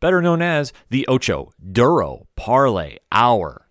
better known as the Ocho Duro Parlay Hour.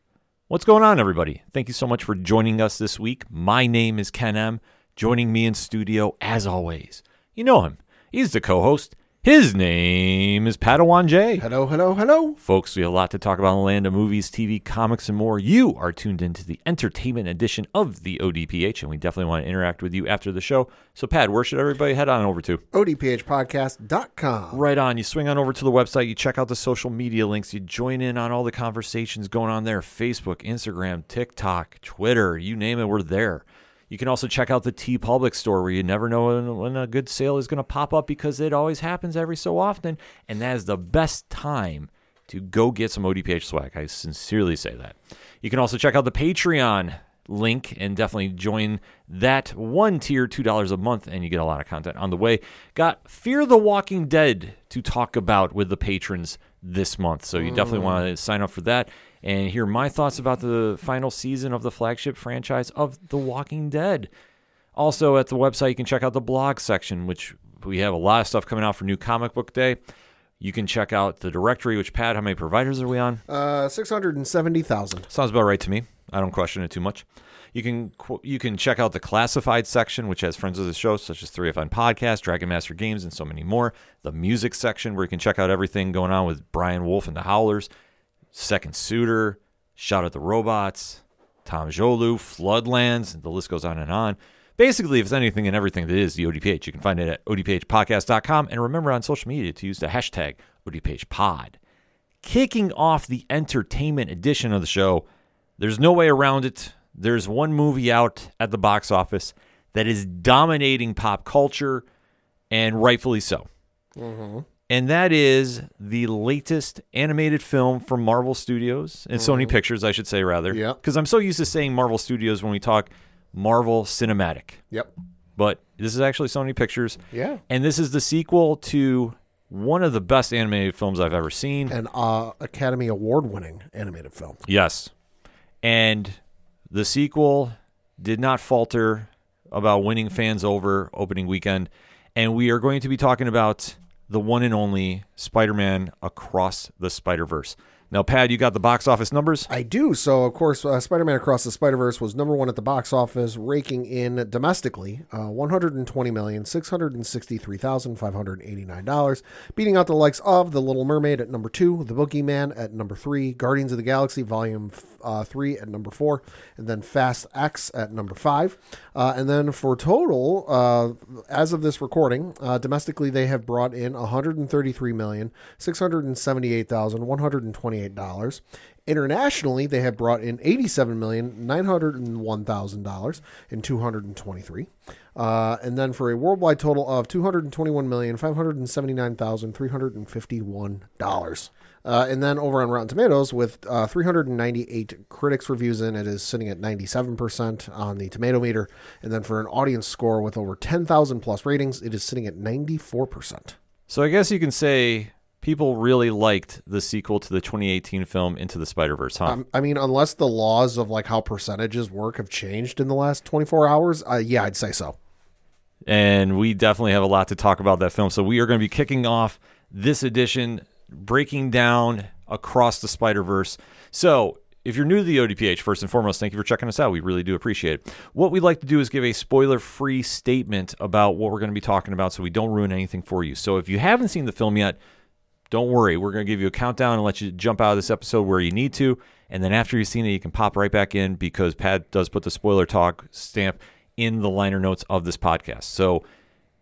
What's going on, everybody? Thank you so much for joining us this week. My name is Ken M. Joining me in studio, as always, you know him. He's the co host. His name is Padawan J. Hello, hello, hello. Folks, we have a lot to talk about in the land of movies, TV, comics, and more. You are tuned into the entertainment edition of the ODPH, and we definitely want to interact with you after the show. So, Pad, where should everybody head on over to? ODPHpodcast.com. Right on. You swing on over to the website, you check out the social media links, you join in on all the conversations going on there Facebook, Instagram, TikTok, Twitter, you name it, we're there. You can also check out the TeePublic store where you never know when, when a good sale is going to pop up because it always happens every so often. And that is the best time to go get some ODPH swag. I sincerely say that. You can also check out the Patreon link and definitely join that one tier, $2 a month, and you get a lot of content on the way. Got Fear the Walking Dead to talk about with the patrons this month. So you definitely mm. want to sign up for that and hear my thoughts about the final season of the flagship franchise of The Walking Dead. Also, at the website, you can check out the blog section, which we have a lot of stuff coming out for New Comic Book Day. You can check out the directory, which, Pat, how many providers are we on? Uh, 670,000. Sounds about right to me. I don't question it too much. You can you can check out the classified section, which has friends of the show such as 3FN Podcast, Dragon Master Games, and so many more. The music section, where you can check out everything going on with Brian Wolf and the Howlers, Second Suitor, Shout at the Robots, Tom Jolu, Floodlands, the list goes on and on. Basically, if it's anything and everything that is the ODPH, you can find it at odphpodcast.com. And remember on social media to use the hashtag ODPHpod. Kicking off the entertainment edition of the show, there's no way around it. There's one movie out at the box office that is dominating pop culture, and rightfully so. Mm-hmm. And that is the latest animated film from Marvel Studios and Sony Pictures, I should say, rather. Yeah. Because I'm so used to saying Marvel Studios when we talk Marvel Cinematic. Yep. But this is actually Sony Pictures. Yeah. And this is the sequel to one of the best animated films I've ever seen. An uh, Academy Award winning animated film. Yes. And the sequel did not falter about winning fans over opening weekend. And we are going to be talking about the one and only Spider Man Across the Spider Verse. Now, Pad, you got the box office numbers? I do. So, of course, uh, Spider Man Across the Spider Verse was number one at the box office, raking in domestically uh, $120,663,589, beating out the likes of The Little Mermaid at number two, The Boogeyman at number three, Guardians of the Galaxy Volume uh, three at number four, and then Fast X at number five. Uh, and then for total, uh, as of this recording, uh, domestically they have brought in $133,678,128. Internationally, they have brought in eighty-seven million nine hundred and one thousand dollars and two hundred and twenty-three, uh, and then for a worldwide total of two hundred and twenty-one million five hundred and seventy-nine thousand three hundred and fifty-one dollars. Uh, and then over on Rotten Tomatoes, with uh, 398 critics reviews in, it is sitting at 97% on the tomato meter. And then for an audience score with over 10,000 plus ratings, it is sitting at 94%. So I guess you can say people really liked the sequel to the 2018 film Into the Spider Verse, huh? Um, I mean, unless the laws of like how percentages work have changed in the last 24 hours, uh, yeah, I'd say so. and we definitely have a lot to talk about that film. So we are going to be kicking off this edition, breaking down across the Spider Verse. So if you're new to the ODPH, first and foremost, thank you for checking us out. We really do appreciate it. What we'd like to do is give a spoiler-free statement about what we're going to be talking about, so we don't ruin anything for you. So if you haven't seen the film yet, don't worry. We're going to give you a countdown and let you jump out of this episode where you need to. And then after you've seen it, you can pop right back in because Pat does put the spoiler talk stamp in the liner notes of this podcast. So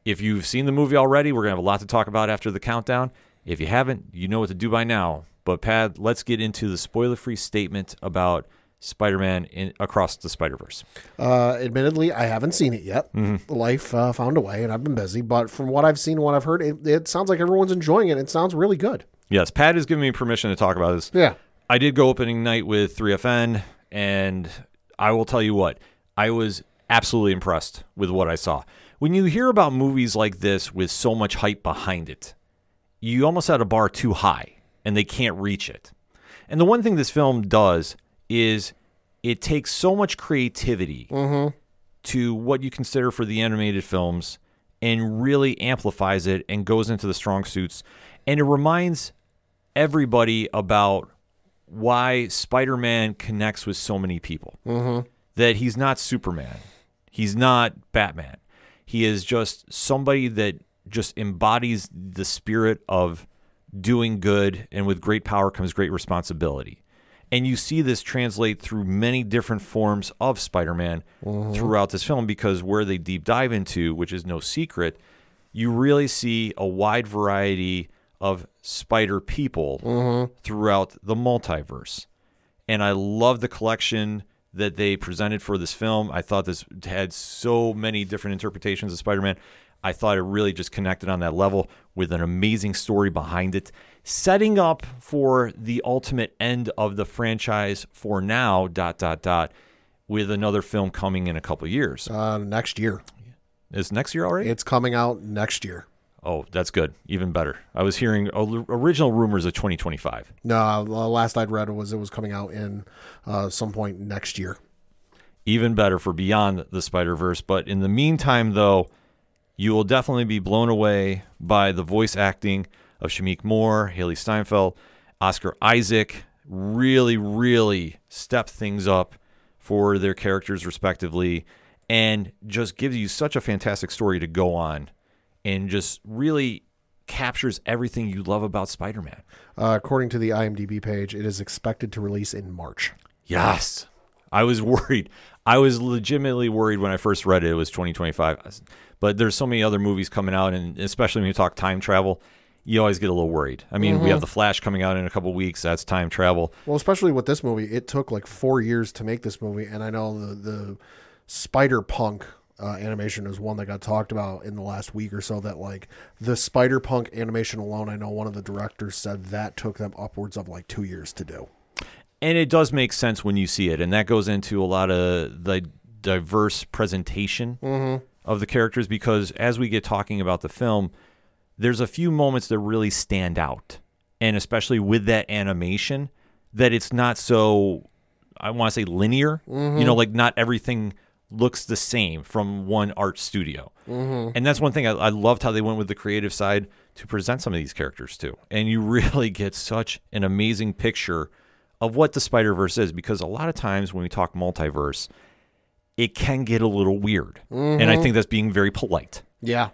if you've seen the movie already, we're going to have a lot to talk about after the countdown. If you haven't, you know what to do by now. But Pat, let's get into the spoiler-free statement about Spider-Man in, across the Spider-Verse. Uh, admittedly, I haven't seen it yet. Life uh, found a way, and I've been busy. But from what I've seen what I've heard, it, it sounds like everyone's enjoying it. It sounds really good. Yes, Pat has given me permission to talk about this. Yeah. I did go opening night with 3FN, and I will tell you what, I was absolutely impressed with what I saw. When you hear about movies like this with so much hype behind it, you almost set a bar too high and they can't reach it. And the one thing this film does is it takes so much creativity mm-hmm. to what you consider for the animated films and really amplifies it and goes into the strong suits. And it reminds everybody about why Spider Man connects with so many people. Mm-hmm. That he's not Superman, he's not Batman. He is just somebody that just embodies the spirit of doing good, and with great power comes great responsibility. And you see this translate through many different forms of Spider Man mm-hmm. throughout this film because where they deep dive into, which is no secret, you really see a wide variety of spider people mm-hmm. throughout the multiverse. And I love the collection that they presented for this film. I thought this had so many different interpretations of Spider Man. I thought it really just connected on that level with an amazing story behind it, setting up for the ultimate end of the franchise for now, dot, dot, dot, with another film coming in a couple years. Uh, next year. Is next year already? It's coming out next year. Oh, that's good. Even better. I was hearing original rumors of 2025. No, the last I'd read was it was coming out in uh, some point next year. Even better for Beyond the Spider Verse. But in the meantime, though, you will definitely be blown away by the voice acting of Shameik Moore, Hailee Steinfeld, Oscar Isaac. Really, really step things up for their characters, respectively, and just gives you such a fantastic story to go on and just really captures everything you love about Spider Man. Uh, according to the IMDb page, it is expected to release in March. Yes. I was worried. I was legitimately worried when I first read it. It was 2025. But there's so many other movies coming out, and especially when you talk time travel, you always get a little worried. I mean, we have The Flash coming out in a couple weeks. That's time travel. Well, especially with this movie, it took like four years to make this movie, and I know the the Spider Punk uh, animation is one that got talked about in the last week or so. That like the Spider Punk animation alone, I know one of the directors said that took them upwards of like two years to do. And it does make sense when you see it. And that goes into a lot of the diverse presentation of the characters because as we get talking about the film, there's a few moments that really stand out. And especially with that animation, that it's not so, I want to say linear. You know, mm-hmm. like not everything looks the same from one art studio. Mm-hmm. And that's one thing I, I loved how they went with the creative side to present some of these characters too. And you really get such an amazing picture of what the Spider Verse is because a lot of times when we talk multiverse, it can get a little weird. And I mm-hmm. think that's being very polite. Yeah,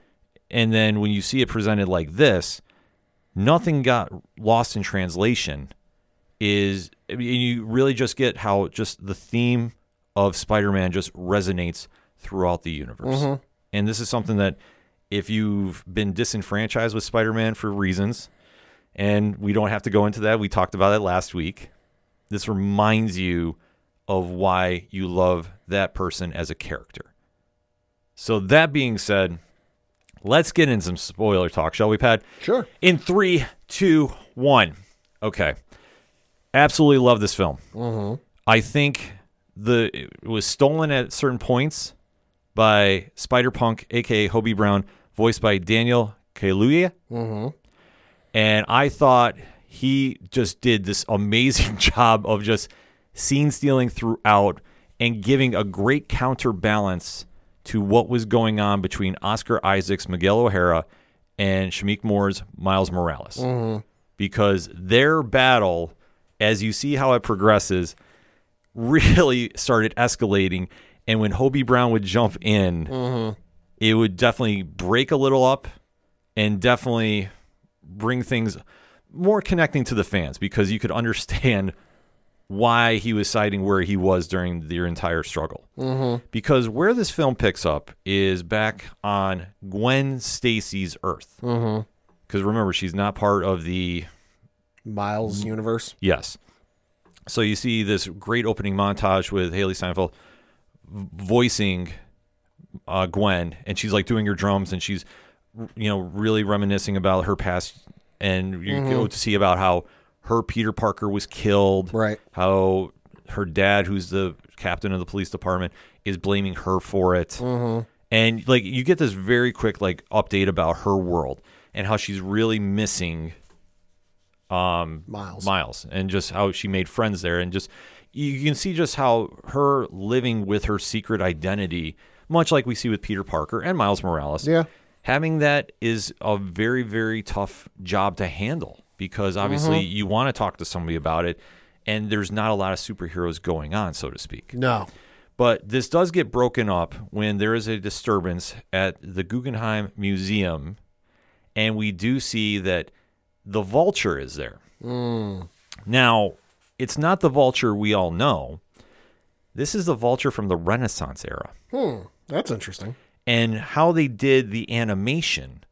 And then when you see it presented like this, nothing got lost in translation. Is I mean, you really just get how just the theme of Spider-Man just resonates throughout the universe. Mm-hmm. And this is something that if you've been disenfranchised with Spider-Man for reasons, and we don't have to go into that, we talked about it last week. This reminds you of why you love that person as a character. So that being said, let's get in some spoiler talk, shall we, Pat? sure. In three, two, one. Okay. Absolutely love this film. Mm-hmm. I think the it was stolen at certain points by Spider Punk, aka Hobie Brown, voiced by Daniel Kaluuya. Mm-hmm. And I thought he just did this amazing job of just scene stealing throughout and giving a great counterbalance to what was going on between Oscar Isaac's Miguel O'Hara and Shameik Moore's Miles Morales. Mm-hmm. Because their battle, as you see how it progresses, really started escalating. And when Hobie Brown would jump in, mm-hmm. it would definitely break a little up and definitely bring things more connecting to the fans because you could understand why he was citing where he was during their entire struggle. Mm-hmm. Because where this film picks up is back on Gwen Stacy's Earth. Mm-hmm. Because remember, she's not part of the Miles universe. Yes. So you see this great opening montage with Hailee Steinfeld voicing uh, Gwen, and she's like doing her drums, and she's, you know, really reminiscing about her past, and you go mm-hmm. to see about how her Peter Parker was killed. Right. How her dad, who's the captain of the police department, is blaming her for it. Mm-hmm. And like you get this very quick like update about her world and how she's really missing um Miles. Miles and just how she made friends there and just you can see just how her living with her secret identity, much like we see with Peter Parker and Miles Morales. Yeah. Having that is a very, very tough job to handle because obviously Mm-hmm. you want to talk to somebody about it and there's not a lot of superheroes going on, so to speak. No. But this does get broken up when there is a disturbance at the Guggenheim Museum, and we do see that the vulture is there. Now, it's not the vulture we all know. This is the vulture from the Renaissance era. Hmm. That's interesting. And how they did the animation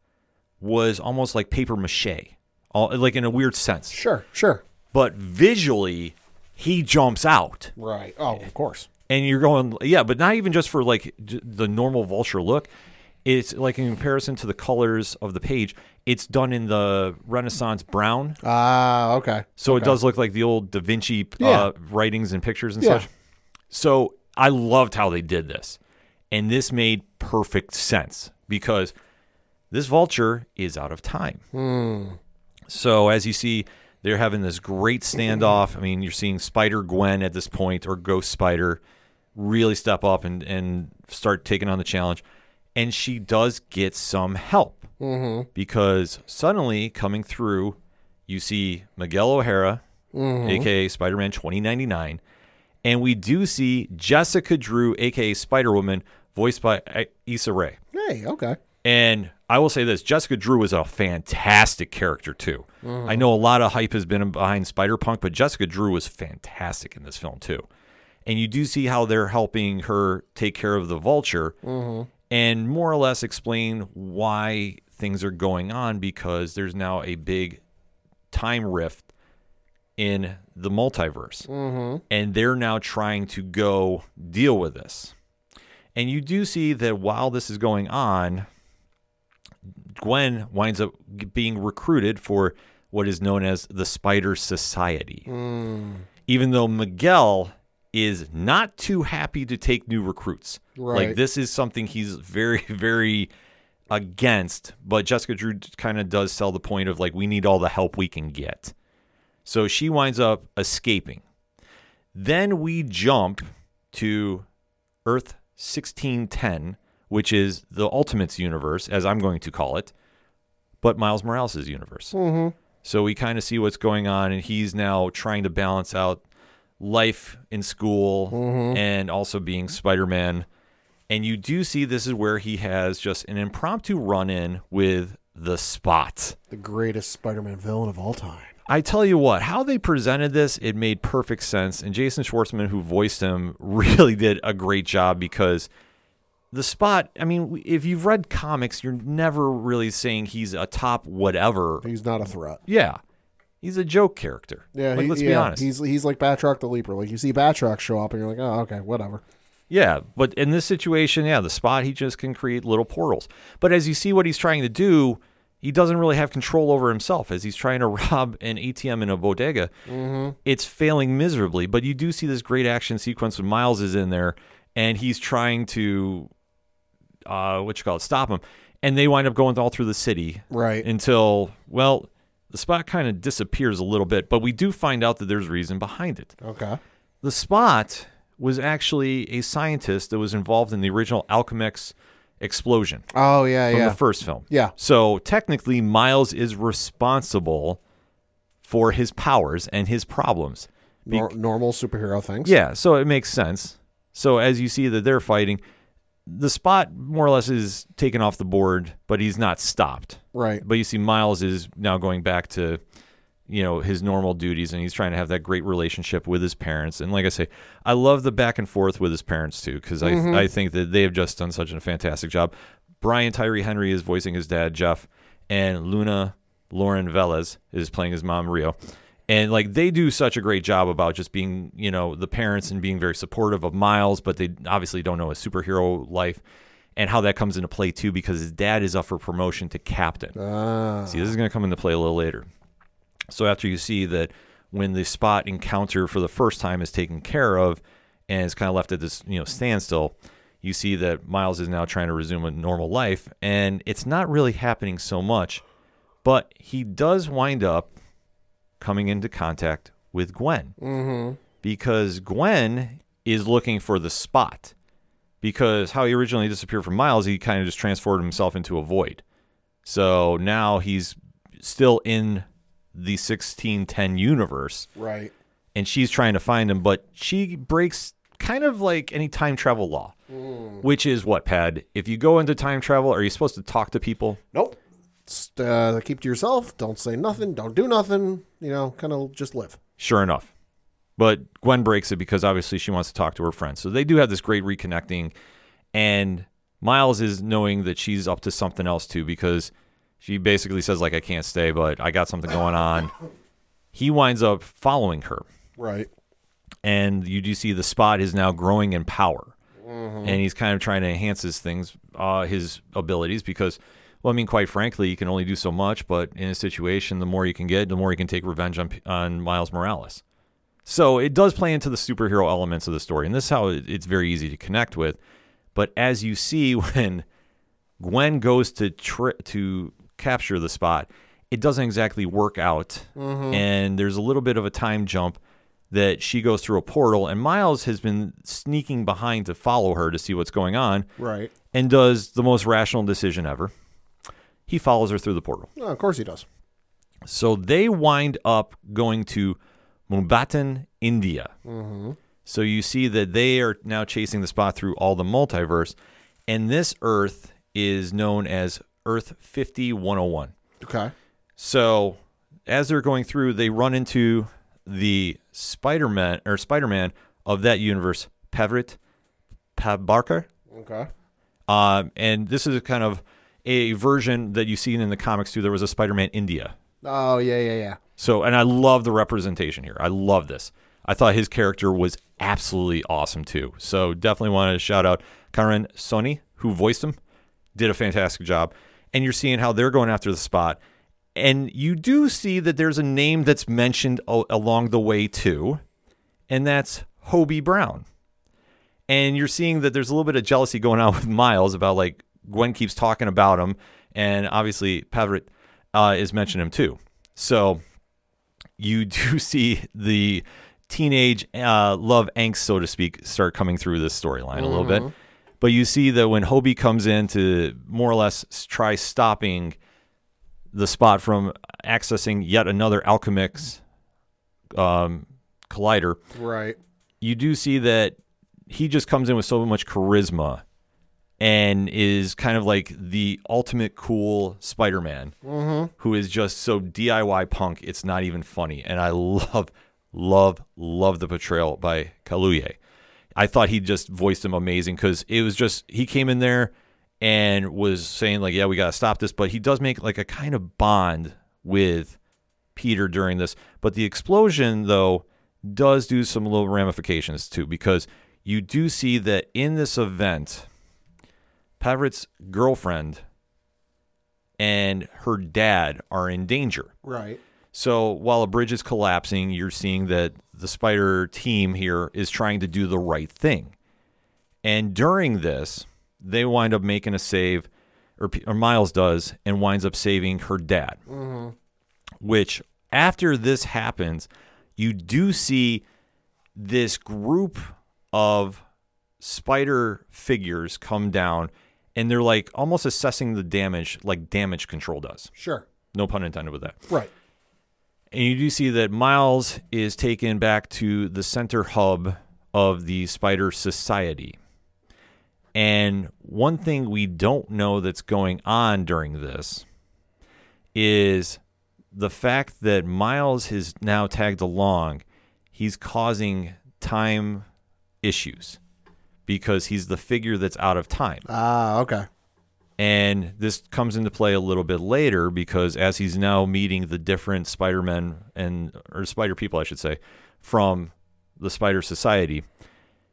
was almost like paper mache, all, like in a weird sense. Sure. Sure. But visually, he jumps out. Right. Oh, of course. and you're going yeah but not even just for like j- the normal vulture look it's like in comparison to the colors of the page it's done in the renaissance brown Ah. okay. so it does look like the old da vinci Yeah. uh, writings and pictures and Yeah. such so i loved how they did this and this made perfect sense because this vulture is out of time so as you see, they're having this great standoff. I mean, you're seeing Spider Gwen at this point, or Ghost Spider, really step up and, and start taking on the challenge. And she does get some help mm-hmm. because suddenly coming through, you see Miguel O'Hara, mm-hmm. aka Spider Man 2099. And we do see Jessica Drew, aka Spider Woman, voiced by I- Issa Rae. Hey. Okay. And I will say this Jessica Drew is a fantastic character, too. I know a lot of hype has been behind Spider Punk, but Jessica Drew was fantastic in this film, too. And you do see how they're helping her take care of the vulture and more or less explain why things are going on because there's now a big time rift in the multiverse. And they're now trying to go deal with this. And you do see that while this is going on, Gwen winds up being recruited for what is known as the Spider Society. Hmm. Even though Miguel is not too happy to take new recruits. Right. Like this is something he's very, very against. But Jessica Drew kind of does sell the point of like, we need all the help we can get. So she winds up escaping. Then we jump to Earth 1610, which is the Ultimates universe, as I'm going to call it, but Miles Morales' universe. Mm-hmm. So we kind of see what's going on, and he's now trying to balance out life in school mm-hmm. and also being Spider Man. And you do see this is where he has just an impromptu run in with the Spot. The greatest Spider-Man villain of all time. I tell you what, how they presented this, it made perfect sense. And Jason Schwartzman, who voiced him, really did a great job because the spot, I mean, if you've read comics, you're never really saying he's a top whatever. He's not a threat. Yeah. He's a joke character. Yeah. Like, he- let's yeah, be honest. He's he's like Batroc the Leaper. Like you see Batroc show up, and you're like, oh, okay, whatever. Yeah, but in this situation, yeah, the spot he just can create little portals. But as you see what he's trying to do, he doesn't really have control over himself as he's trying to rob an ATM in a bodega. Mm-hmm. It's failing miserably, but you do see this great action sequence when Miles is in there and he's trying to uh what you call it, stop him. And they wind up going all through the city Right. until well, the spot kind of disappears a little bit, but we do find out that there's reason behind it. Okay. The Spot was actually a scientist that was involved in the original Alchemax explosion Oh yeah, from yeah. the first film. Yeah. So technically, Miles is responsible for his powers and his problems. Be- Nor- normal superhero things. yeah, so it makes sense. So as you see that they're fighting, the Spot more or less is taken off the board, but he's not stopped. Right. But you see, Miles is now going back to, you know, his normal duties, and he's trying to have that great relationship with his parents. And like I say, I love the back and forth with his parents too, because I mm-hmm. I think that they have just done such a fantastic job. Brian Tyree Henry is voicing his dad Jeff, and Luna Lauren Velez is playing his mom Rio. And like they do such a great job about just being, you know, the parents and being very supportive of Miles, but they obviously don't know his superhero life and how that comes into play too because his dad is up for promotion to captain. Ah. See, this is going to come into play a little later. So after you see that when the spot encounter for the first time is taken care of and is kind of left at this you know standstill, you see that Miles is now trying to resume a normal life, and it's not really happening so much, but he does wind up coming into contact with Gwen Mm-hmm. because Gwen is looking for the spot. Because how he originally disappeared from Miles, he kind of just transformed himself into a void. So now he's still in the 1610 universe Right. and she's trying to find him, but she breaks kind of like any time travel law, which is what, Pad? If you go into time travel, are you supposed to talk to people? Nope. Just, uh, keep to yourself. Don't say nothing. Don't do nothing. You know, kind of just live. Sure enough. But Gwen breaks it because obviously she wants to talk to her friends. So they do have this great reconnecting. And Miles is knowing that she's up to something else too because she basically says, like, I can't stay, but I got something going on. He winds up following her. Right. And you do see the spot is now growing in power. And he's kind of trying to enhance his things, uh, his abilities because, well, I mean, quite frankly, you can only do so much. But in a situation, the more you can get, the more you can take revenge on, on Miles Morales. So it does play into the superhero elements of the story, and this is how it's very easy to connect with. But as you see, when Gwen goes to tri- to capture the spot, it doesn't exactly work out, mm-hmm. and there's a little bit of a time jump that she goes through a portal, and Miles has been sneaking behind to follow her to see what's going on, Right. and does the most rational decision ever. He follows her through the portal. Oh, of course he does. So they wind up going to Mumbattan, India. So you see that they are now chasing the spot through all the multiverse, and this Earth is known as Earth 5101. Okay. So as they're going through, they run into the Spider-Man or Spider-Man of that universe, Pavitr Prabhakar. Okay. Um, and this is kind of a version that you've seen in the comics too. There was a Spider-Man India. Oh yeah, yeah, yeah. So, and I love the representation here. I love this. I thought his character was absolutely awesome too. So, definitely wanted to shout out Karan Soni, who voiced him, did a fantastic job. And you're seeing how they're going after the spot. And you do see that there's a name that's mentioned along the way too, and that's Hobie Brown. And you're seeing that there's a little bit of jealousy going on with Miles about like Gwen keeps talking about him, and obviously Pavitr uh, is mentioning him too. So you do see the teenage uh, love angst, so to speak, start coming through this storyline a little bit. But you see that when Hobie comes in to more or less try stopping the spot from accessing yet another Alchemax um, collider, Right. you do see that he just comes in with so much charisma and is kind of like the ultimate cool Spider-Man mm-hmm. who is just so DIY punk. It's not even funny, and I love, love, love the portrayal by Kaluuya. I thought he just voiced him amazing because it was just he came in there and was saying like, "Yeah, we gotta stop this," but he does make like a kind of bond with Peter during this. But the explosion, though, does do some little ramifications too, because you do see that in this event, Pavitr's girlfriend and her dad are in danger. Right. So while a bridge is collapsing, you're seeing that the spider team here is trying to do the right thing. And during this, they wind up making a save, or, or Miles does, and winds up saving her dad. Mm-hmm. Which, after this happens, you do see this group of spider figures come down, and they're like almost assessing the damage, like damage control does. Sure. No pun intended with that. Right. And you do see that Miles is taken back to the center hub of the Spider Society. And one thing we don't know that's going on during this is the fact that Miles is now tagged along. He's causing time issues because he's the figure that's out of time. Ah, okay. And this comes into play a little bit later because as he's now meeting the different Spider-Men and or Spider people, I should say, from the Spider Society,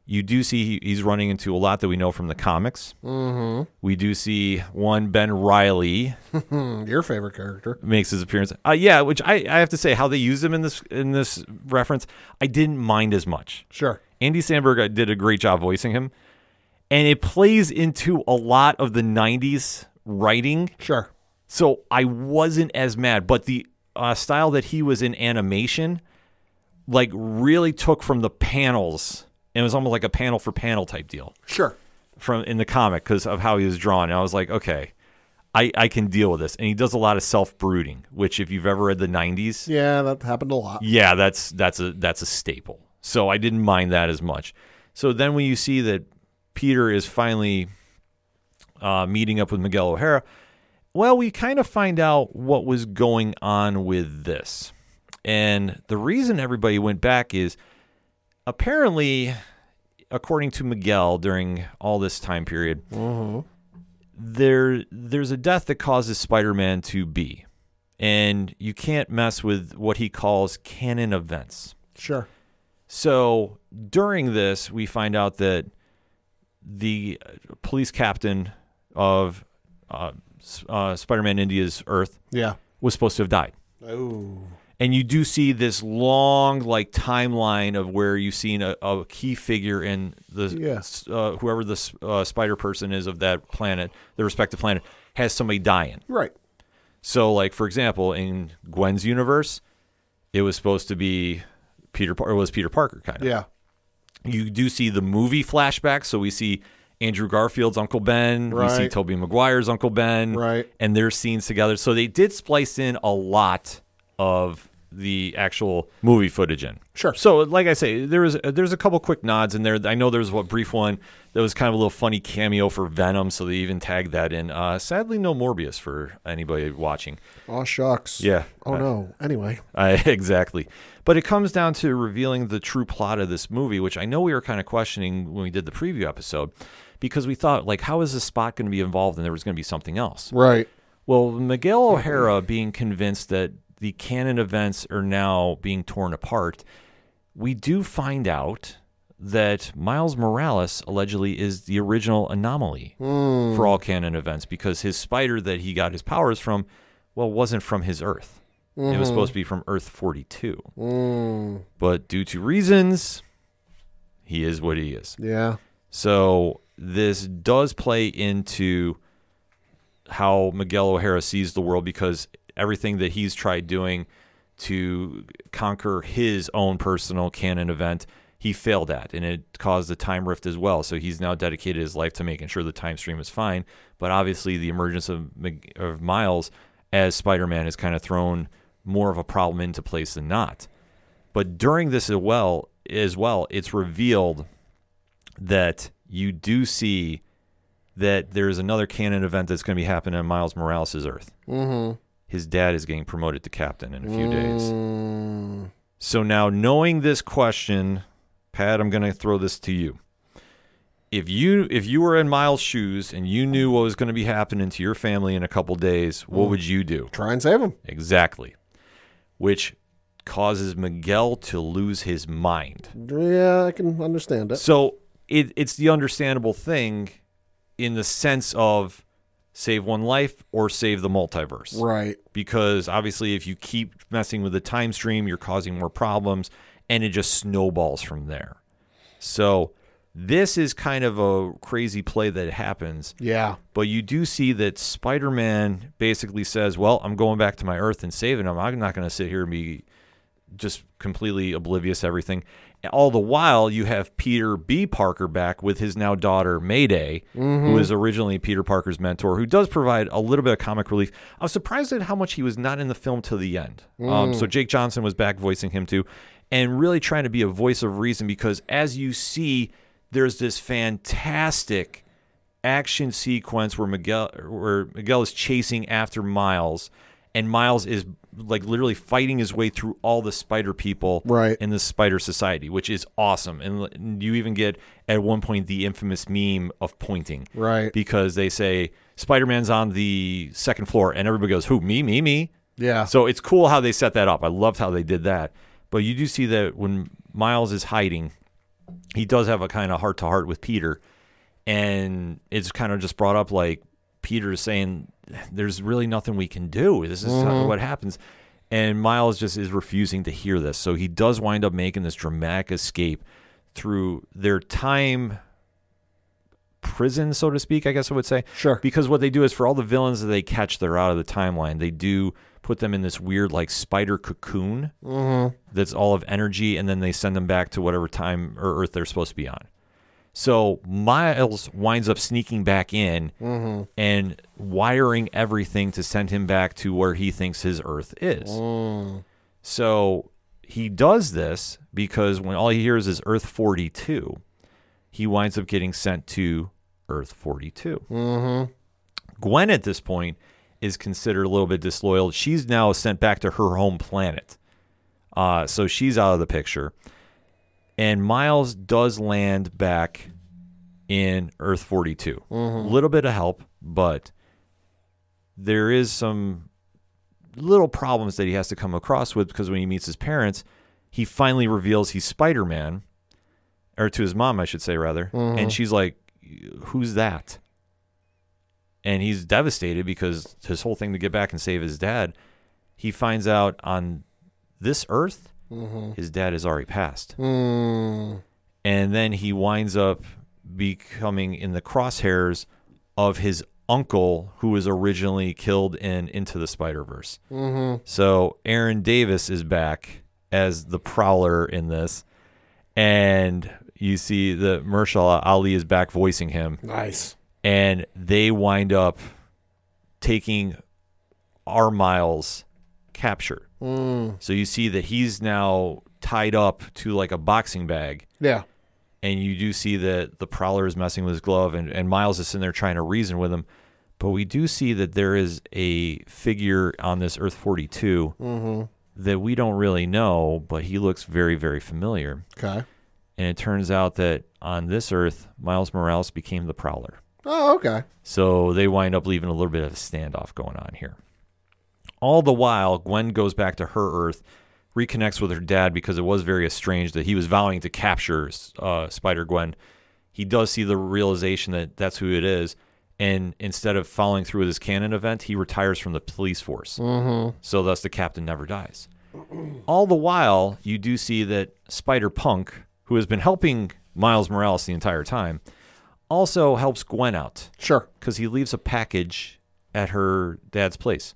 You do see he, he's running into a lot that we know from the comics. Mm-hmm. We do see one Ben Reilly your favorite character. makes his appearance. Uh, yeah, which I, I have to say how they use him in this in this reference, I didn't mind as much. Sure. Andy Samberg uh, did a great job voicing him, and it plays into a lot of the '90s writing. Sure. So I wasn't as mad, but the uh, style that he was in animation, like, really took from the panels. And it was almost like a panel for panel type deal Sure. from in the comic because of how he was drawn. And I was like, okay, I, I can deal with this. And he does a lot of self brooding, which if you've ever read the '90s, Yeah, that happened a lot. yeah, that's that's a that's a staple. So I didn't mind that as much. So then when you see that Peter is finally uh, meeting up with Miguel O'Hara, well, we kind of find out what was going on with this. And the reason everybody went back is apparently, according to Miguel, during all this time period, there there's a death that causes Spider-Man to be, and you can't mess with what he calls canon events. Sure. So during this, we find out that the uh, police captain of uh, uh, Spider-Man India's Earth Yeah. was supposed to have died. Oh. And you do see this long, like timeline of where you've seen a, a key figure in the Yes. uh, whoever the uh, spider person is of that planet, the respective planet, has somebody dying. Right. So, like for example, in Gwen's universe, it was supposed to be Peter. Par- It was Peter Parker, kind of. Yeah. You do see the movie flashbacks, so we see Andrew Garfield's Uncle Ben, we see Right. Tobey Maguire's Uncle Ben, Right. and their scenes together. So they did splice in a lot of the actual movie footage in. Sure. So, like I say, there is there's a couple quick nods in there. I know there was a brief one that was kind of a little funny cameo for Venom, so they even tagged that in. Uh, sadly, no Morbius for anybody watching. Oh shucks. Yeah. Oh Uh, no. Anyway. I, exactly. But it comes down to revealing the true plot of this movie, which I know we were kind of questioning when we did the preview episode, because we thought, like, how is this spot going to be involved? And there was going to be something else. Right. Well, Miguel O'Hara being convinced that the canon events are now being torn apart, we do find out that Miles Morales allegedly is the original anomaly for all canon events because his spider that he got his powers from, well, wasn't from his Earth. It was supposed to be from Earth 42. Mm. But due to reasons, he is what he is. Yeah. So this does play into how Miguel O'Hara sees the world because everything that he's tried doing to conquer his own personal canon event, he failed at, and it caused a time rift as well. So he's now dedicated his life to making sure the time stream is fine. But obviously, the emergence of, of Miles as Spider-Man has kind of thrown more of a problem into place than not. But during this as well, as well, it's revealed that you do see that there's another canon event that's going to be happening on Miles Morales' Earth. Mm-hmm. His dad is getting promoted to captain in a few days. Mm. So now, knowing this question, Pat, I'm going to throw this to you. If you if you were in Miles' shoes and you knew what was going to be happening to your family in a couple days, what would you do? Try and save him. Exactly. Which causes Miguel to lose his mind. Yeah, I can understand it. So it, it's the understandable thing in the sense of save one life or save the multiverse. Right. Because obviously, if you keep messing with the time stream, you're causing more problems and it just snowballs from there. So this is kind of a crazy play that happens. Yeah. But you do see that Spider Man basically says, Well, I'm going back to my Earth and saving them. I'm not going to sit here and be just completely oblivious to everything. All the while, you have Peter B. Parker back with his now daughter Mayday, who is originally Peter Parker's mentor, who does provide a little bit of comic relief. I was surprised at how much he was not in the film till the end. Um, so Jake Johnson was back voicing him too, and really trying to be a voice of reason because as you see, there's this fantastic action sequence where Miguel where Miguel is chasing after Miles and Miles is like literally fighting his way through all the spider people Right. in the spider society which is awesome and you even get at one point the infamous meme of pointing Right. because they say Spider-Man's on the second floor and everybody goes who me me me Yeah. so it's cool how they set that up. I loved how they did that. But you do see that when Miles is hiding, he does have a kind of heart to heart with Peter, and it's kind of just brought up like Peter is saying, "There's really nothing we can do. This is mm-hmm. what happens." And Miles just is refusing to hear this. So he does wind up making this dramatic escape through their time prison, so to speak, I guess I would say. Sure. Because what they do is for all the villains that they catch that are out of the timeline, they do put them in this weird like spider cocoon mm-hmm. that's all of energy, and then they send them back to whatever time or Earth they're supposed to be on. So Miles winds up sneaking back in mm-hmm. and wiring everything to send him back to where he thinks his Earth is. Mm. So he does this because when all he hears is Earth 42, he winds up getting sent to Earth 42. Mm-hmm. Gwen at this point is considered a little bit disloyal. She's now sent back to her home planet. Uh, so she's out of the picture. And Miles does land back in Earth 42. A little bit of help, but there is some little problems that he has to come across with because when he meets his parents, he finally reveals he's Spider Man, or to his mom, I should say, rather. Mm-hmm. And she's like, Who's that? And he's devastated because his whole thing to get back and save his dad, he finds out on this earth, his dad has already passed. Mm. And then he winds up becoming in the crosshairs of his uncle who was originally killed in Into the Spider Verse. Mm-hmm. So Aaron Davis is back as the Prowler in this, and you see the Mahershala Ali is back voicing him, Nice. and they wind up taking our Miles capture. Mm. So you see that he's now tied up to like a boxing bag Yeah. and you do see that the prowler is messing with his glove and, and miles is sitting there trying to reason with him but we do see that there is a figure on this earth 42 that we don't really know but he looks very very familiar Okay. and it turns out that on this earth miles morales became the prowler Oh, okay. so they wind up leaving a little bit of a standoff going on here. All the while, Gwen goes back to her Earth, reconnects with her dad because it was very estranged that he was vowing to capture uh, Spider Gwen. He does see the realization that that's who it is. And instead of following through with his canon event, he retires from the police force. Mm-hmm. So, thus, the captain never dies. All the while, you do see that Spider Punk, who has been helping Miles Morales the entire time, also helps Gwen out Sure. because he leaves a package at her dad's place.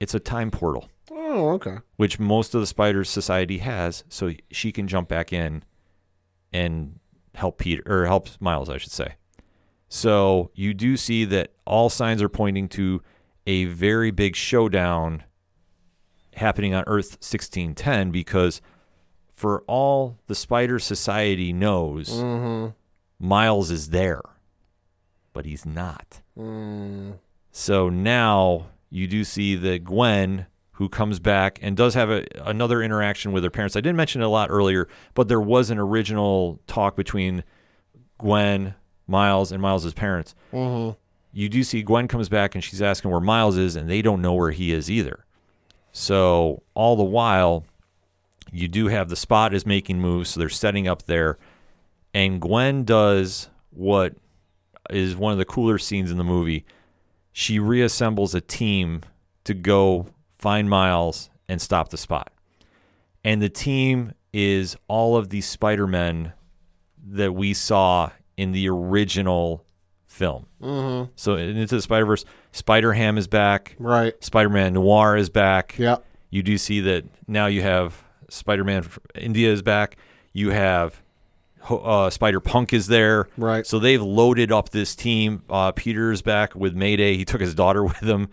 It's a time portal, Oh, okay. which most of the Spiders Society has, so she can jump back in and help Peter or help Miles, I should say. So you do see that all signs are pointing to a very big showdown happening on Earth 1610 because for all the Spider Society knows, mm-hmm. Miles is there, but he's not. Mm. So now you do see that Gwen, who comes back and does have a, another interaction with her parents. I didn't mention it a lot earlier, but there was an original talk between Gwen, Miles, and Miles's parents. Mm-hmm. You do see Gwen comes back and she's asking where Miles is, and they don't know where he is either. So all the while, you do have the spot is making moves, so they're setting up there, and Gwen does what is one of the cooler scenes in the movie. She reassembles a team to go find Miles and stop the spot. And the team is all of the Spider-Men that we saw in the original film. Mm-hmm. So Into the Spider-Verse, Spider-Ham is back. Right. Spider-Man Noir is back. Yep. You do see that now you have Spider-Man India is back. You have uh, Spider Punk is there. Right. So they've loaded up this team. Uh, Peter's back with Mayday. He took his daughter with him.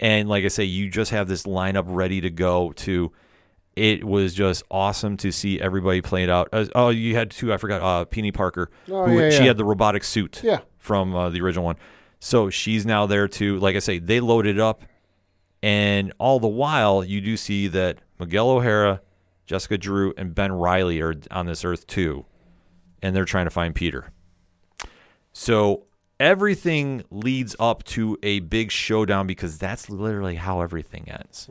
And like I say, you just have this lineup ready to go to. It was just awesome to see everybody play it out. Uh, oh, you had two. I forgot. Uh, Peni Parker. Oh, who yeah, she yeah. had the robotic suit Yeah. from uh, the original one. So she's now there too. Like I say, they loaded up, and all the while you do see that Miguel O'Hara, Jessica Drew, and Ben Reilly are on this Earth too, and they're trying to find Peter. So everything leads up to a big showdown because that's literally how everything ends.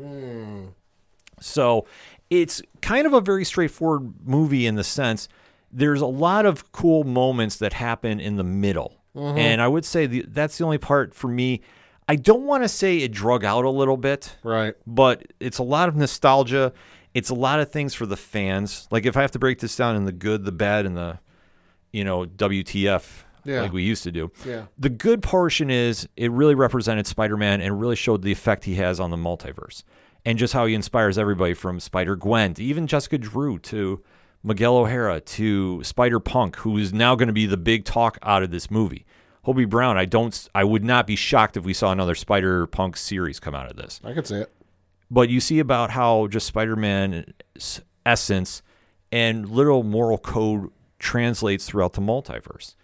So it's kind of a very straightforward movie in the sense there's a lot of cool moments that happen in the middle. Mm-hmm. And I would say the, that's the only part for me. I don't want to say it drug out a little bit, Right. but it's a lot of nostalgia. It's a lot of things for the fans. Like if I have to break this down in the good, the bad, and the you know WTF, Yeah. like we used to do. Yeah. The good portion is it really represented Spider-Man and really showed the effect he has on the multiverse, and just how he inspires everybody from Spider Gwen to even Jessica Drew to Miguel O'Hara to Spider Punk, who is now going to be the big talk out of this movie. Hobie Brown, I don't, I would not be shocked if we saw another Spider Punk series come out of this I could see it. but you see about how just Spider-Man's essence and literal moral code translates throughout the multiverse.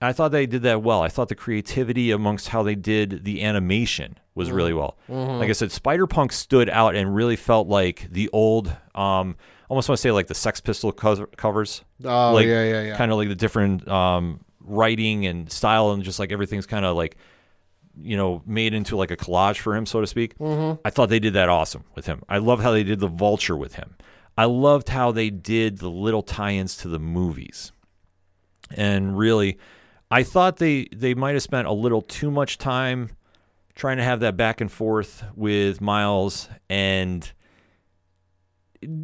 And I thought they did that well. I thought the creativity amongst how they did the animation was really well. Like I said, Spider-Punk stood out and really felt like the old, um, almost want to say like the Sex Pistol co- covers. Oh, like, yeah, yeah, yeah. Kind of like the different um, writing and style, and just like everything's kind of like you know, made into like a collage for him, so to speak. Mm-hmm. I thought they did that awesome with him. I love how they did the vulture with him. I loved how they did the little tie-ins to the movies. And really, I thought they they might have spent a little too much time trying to have that back and forth with Miles and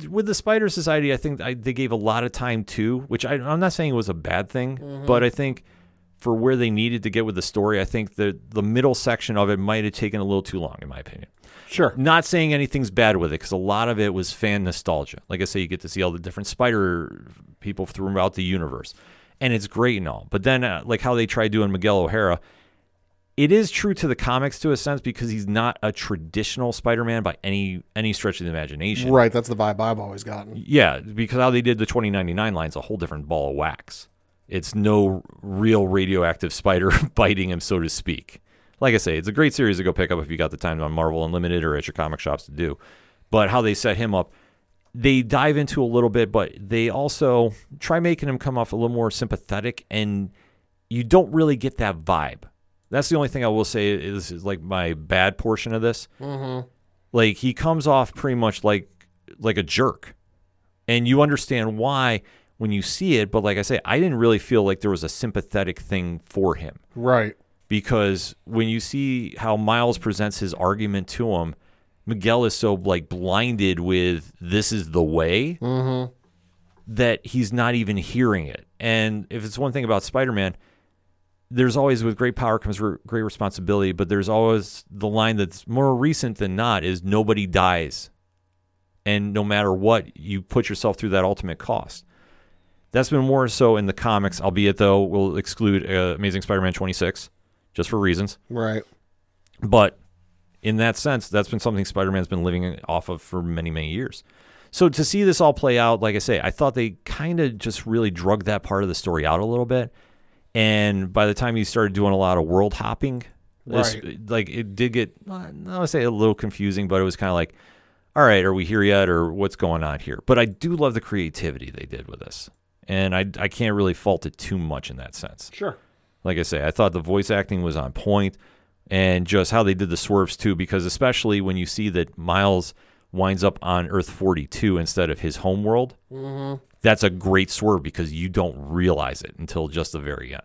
with the Spider Society, I think I, they gave a lot of time too, which I, I'm not saying it was a bad thing, mm-hmm. but I think for where they needed to get with the story, I think the the middle section of it might have taken a little too long, in my opinion. Sure. Not saying anything's bad with it because a lot of it was fan nostalgia. Like I say, you get to see all the different Spider people throughout the universe, and it's great and all. But then, uh, like how they tried doing Miguel O'Hara, it is true to the comics to a sense because he's not a traditional Spider-Man by any any stretch of the imagination. Right. That's the vibe I've always gotten. Yeah, because how they did the 2099 line's a whole different ball of wax. It's no real radioactive spider biting him, so to speak. Like I say, it's a great series to go pick up if you got the time on Marvel Unlimited or at your comic shops to do. But how they set him up, they dive into a little bit, but they also try making him come off a little more sympathetic, and you don't really get that vibe. That's the only thing I will say is, is like my bad portion of this. Mm-hmm. Like he comes off pretty much like like a jerk and you understand why when you see it but like i say i didn't really feel like there was a sympathetic thing for him Right. Because when you see how miles presents his argument to him miguel is so like blinded with this is the way that he's not even hearing it. And if it's one thing about spider-man there's always with great power comes re- great responsibility but there's always the line that's more recent than not is nobody dies. And no matter what you put yourself through that ultimate cost. That's been more so in the comics albeit though we'll exclude uh, amazing spider-man 26 just for reasons Right. but in that sense that's been something spider-man's been living off of for many many years so to see this all play out like i say i thought they kind of just really drug that part of the story out a little bit and by the time you started doing a lot of world hopping this, Right. like it did get i to say a little confusing but it was kind of like all right are we here yet or what's going on here but i do love the creativity they did with this and i, I can't really fault it too much in that sense Sure. Like I say, I thought the voice acting was on point and just how they did the swerves too, because especially when you see that Miles winds up on Earth 42 instead of his home world, mm-hmm. that's a great swerve because you don't realize it until just the very end.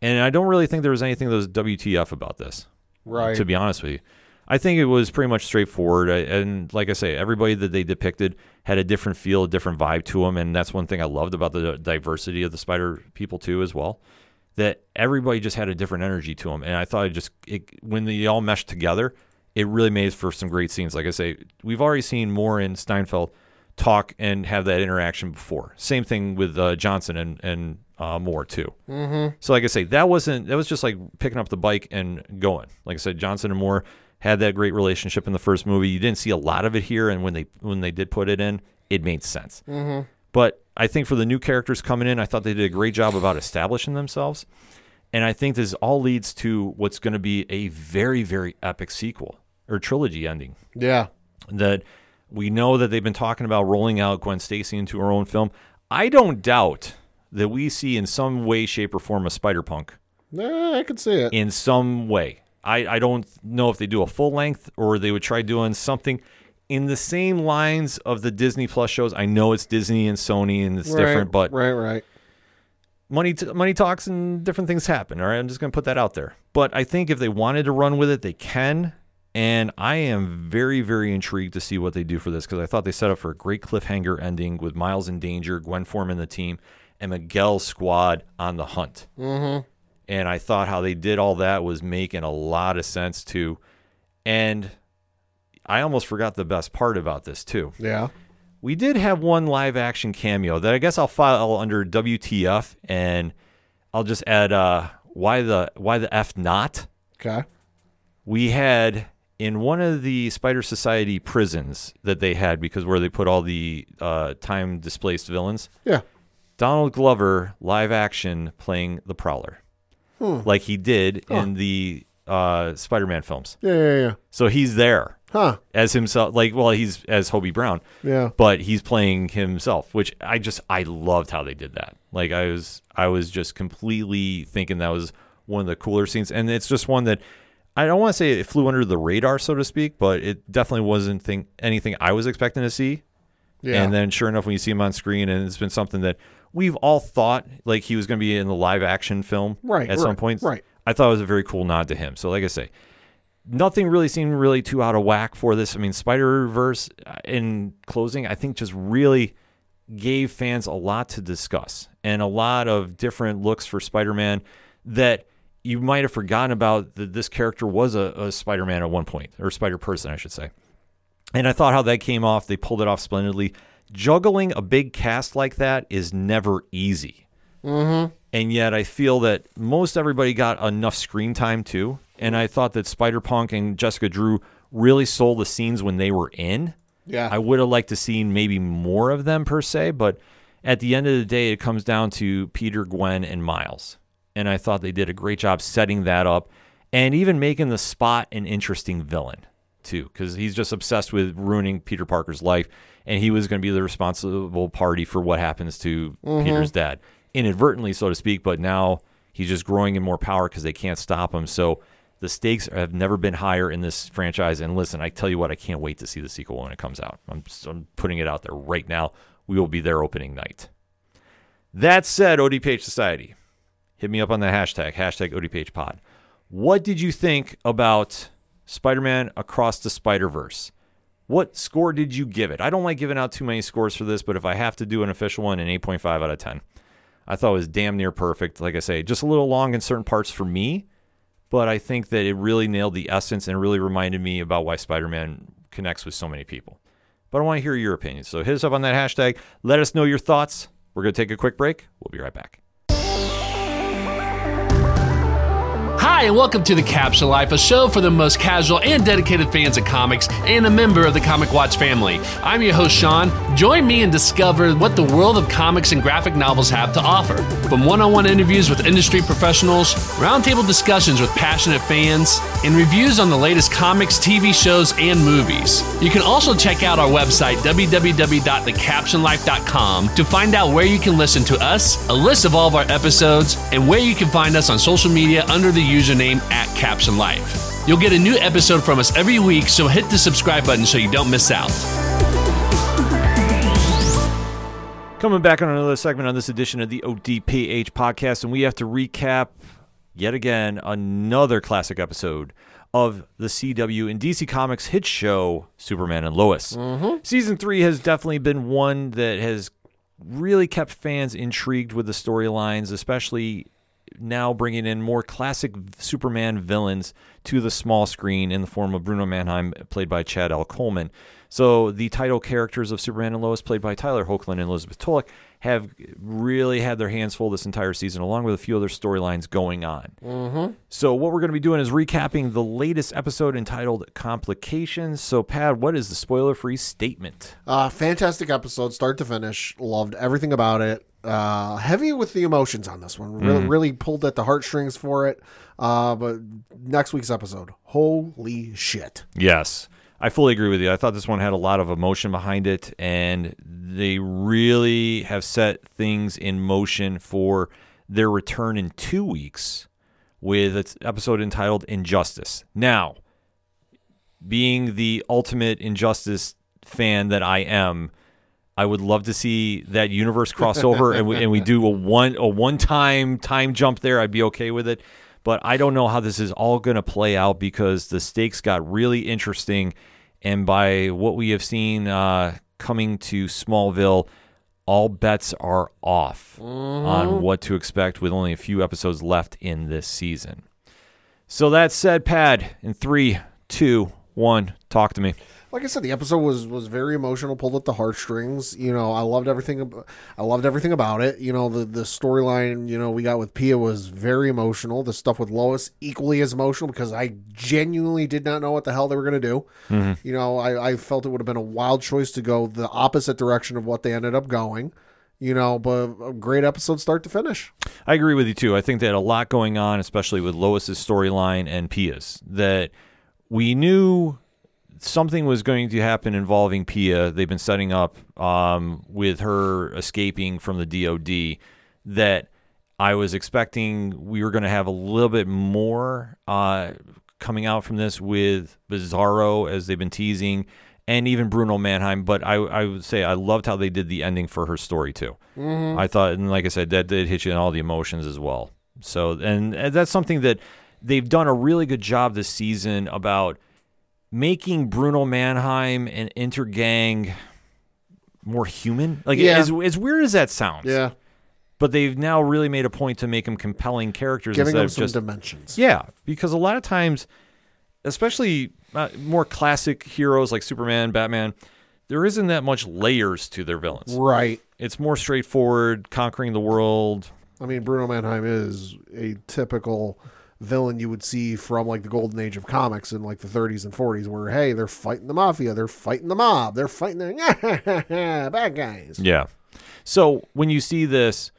And I don't really think there was anything that was WTF about this Right. to be honest with you. I think it was pretty much straightforward. And like I say, everybody that they depicted had a different feel, a different vibe to them. And that's one thing I loved about the diversity of the Spider people, too, as well. That everybody just had a different energy to them. And I thought it just, it, when they all meshed together, it really made for some great scenes. Like I say, we've already seen Moore in Steinfeld talk and have that interaction before. Same thing with uh, Johnson and, and uh, Moore, too. So like I say, that wasn't that was just like picking up the bike and going. Like I said, Johnson and Moore had that great relationship in the first movie. You didn't see a lot of it here, and when they when they did put it in, it made sense. But I think for the new characters coming in, I thought they did a great job about establishing themselves. And I think this all leads to what's going to be a very, very epic sequel or trilogy ending Yeah. that we know that they've been talking about rolling out Gwen Stacy into her own film. I don't doubt that we see in some way, shape, or form a Spider Punk Nah, I could see it. in some way. I, I don't know if they do a full length or they would try doing something. In the same lines of the Disney Plus shows. I know it's Disney and Sony and it's Right, different, but right, right. money t- money talks and different things happen. All right, I'm just going to put that out there. But I think if they wanted to run with it, they can. And I am very, very intrigued to see what they do for this because I thought they set up for a great cliffhanger ending with Miles in danger, Gwen forming the team, and Miguel's squad on the hunt. Mm-hmm. And I thought how they did all that was making a lot of sense too. And I almost forgot the best part about this too. Yeah. We did have one live action cameo that I guess I'll file under WTF and I'll just add uh why the why the F not? Okay. We had in one of the Spider Society prisons that they had because where they put all the uh, time displaced villains, Yeah. Donald Glover live action playing the Prowler. Like he did in the uh, Spider Man films. Yeah, yeah, yeah. So he's there Huh. as himself like well he's as Hobie Brown. Yeah. but he's playing himself, which I just I loved how they did that. Like I was I was just completely thinking that was one of the cooler scenes, and it's just one that I don't want to say it flew under the radar, so to speak, but it definitely wasn't thing, anything I was expecting to see. Yeah. And then sure enough, when you see him on screen, and it's been something that we've all thought like he was going to be in the live action film Right, at some point. right. I thought it was a very cool nod to him. So like I say, nothing really seemed really too out of whack for this. I mean, Spider Verse uh, in closing, I think just really gave fans a lot to discuss and a lot of different looks for Spider Man that you might have forgotten about that this character was a, a Spider Man at one point, or Spider Person, I should say. And I thought how that came off. They pulled it off splendidly. Juggling a big cast like that is never easy. Mm-hmm. And yet I feel that most everybody got enough screen time too. And I thought that Spider Punk and Jessica Drew really sold the scenes when they were in. Yeah. I would have liked to seen maybe more of them per se, but at the end of the day, it comes down to Peter, Gwen, and Miles. And I thought they did a great job setting that up and even making the spot an interesting villain too, because he's just obsessed with ruining Peter Parker's life, and he was going to be the responsible party for what happens to mm-hmm. Peter's dad, inadvertently, so to speak. But now he's just growing in more power because they can't stop him. So the stakes have never been higher in this franchise. And listen, I tell you what, I can't wait to see the sequel when it comes out. I'm, I'm putting it out there right now. We will be there opening night. That said, ODPH Society, hit me up on the hashtag, hashtag ODPHpod. What did you think about Spider Man Across the Spider Verse? What score did you give it? I don't like giving out too many scores for this, but if I have to do an official one, an 8.5 out of 10. I thought it was damn near perfect. Like I say, just a little long in certain parts for me, but I think that it really nailed the essence and really reminded me about why Spider Man connects with so many people. But I want to hear your opinion. So hit us up on that hashtag. Let us know your thoughts. We're going to take a quick break. We'll be right back. Hi, and welcome to The Capsule Life, a show for the most casual and dedicated fans of comics and a member of the Comic Watch family. I'm your host, Sean. Join me and discover what the world of comics and graphic novels have to offer. From one on one interviews with industry professionals, roundtable discussions with passionate fans, and reviews on the latest comics, TV shows, and movies. You can also check out our website, www.thecaptionlife.com, to find out where you can listen to us, a list of all of our episodes, and where you can find us on social media under the username at Caption Life. You'll get a new episode from us every week, so hit the subscribe button so you don't miss out. Coming back on another segment on this edition of the ODPH podcast, and we have to recap yet again another classic episode of the CW and DC Comics hit show Superman and Lois. Mm-hmm. Season three has definitely been one that has really kept fans intrigued with the storylines, especially now bringing in more classic Superman villains to the small screen in the form of Bruno Mannheim, played by Chad L. Coleman. So the title characters of Superman and Lois, played by Tyler Hoechlin and Elizabeth Tulloch, have really had their hands full this entire season, along with a few other storylines going on. Mm-hmm. So what we're going to be doing is recapping the latest episode entitled "Complications." So, Pat, what is the spoiler-free statement? Uh, fantastic episode, start to finish. Loved everything about it. Uh, heavy with the emotions on this one. Really, really pulled at the heartstrings for it. Uh, but next week's episode, holy shit! Yes, I fully agree with you. I thought this one had a lot of emotion behind it, and they really have set things in motion for their return in two weeks with an episode entitled Injustice. Now, being the ultimate Injustice fan that I am, I would love to see that universe crossover and we, and we do a one a one time time jump there. I'd be okay with it. But I don't know how this is all going to play out because the stakes got really interesting, and by what we have seen uh, coming to Smallville, all bets are off on what to expect with only a few episodes left in this season. So that said, Pad, in three, two, one, talk to me. Like I said, the episode was was very emotional, pulled at the heartstrings. You know, I loved everything. ab- I loved everything about it. You know, the the storyline you know we got with Pia was very emotional. The stuff with Lois equally as emotional because I genuinely did not know what the hell they were going to do. Mm-hmm. You know, I, I felt it would have been a wild choice to go the opposite direction of what they ended up going. You know, but a great episode start to finish. I agree with you too. I think they had a lot going on, especially with Lois's storyline and Pia's. That we knew something was going to happen involving Pia. They've been setting up um, with her escaping from the DoD. That I was expecting we were going to have a little bit more uh, coming out from this with Bizarro, as they've been teasing, and even Bruno Mannheim. But I, I would say I loved how they did the ending for her story too. I thought, and like I said, that did hit you in all the emotions as well. So, and, and that's something that they've done a really good job this season about making Bruno Mannheim and Intergang more human. Like, Yeah. as, as weird as that sounds, Yeah, but they've now really made a point to make them compelling characters giving them some just dimensions. yeah, because a lot of times, especially uh, more classic heroes like Superman, Batman, there isn't that much layers to their villains. Right. It's more straightforward, conquering the world. I mean, Bruno Mannheim is a typical villain you would see from like the golden age of comics in like the 30s and 40s, where hey, they're fighting the mafia, they're fighting the mob, they're fighting the bad guys. Yeah. So when you see this,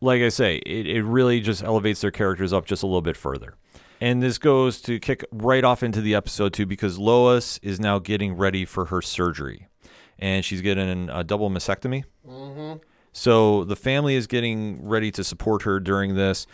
like I say, it, it really just elevates their characters up just a little bit further. And this goes to kick right off into the episode too, because Lois is now getting ready for her surgery, and she's getting a double mastectomy. Mm-hmm. So the family is getting ready to support her during this,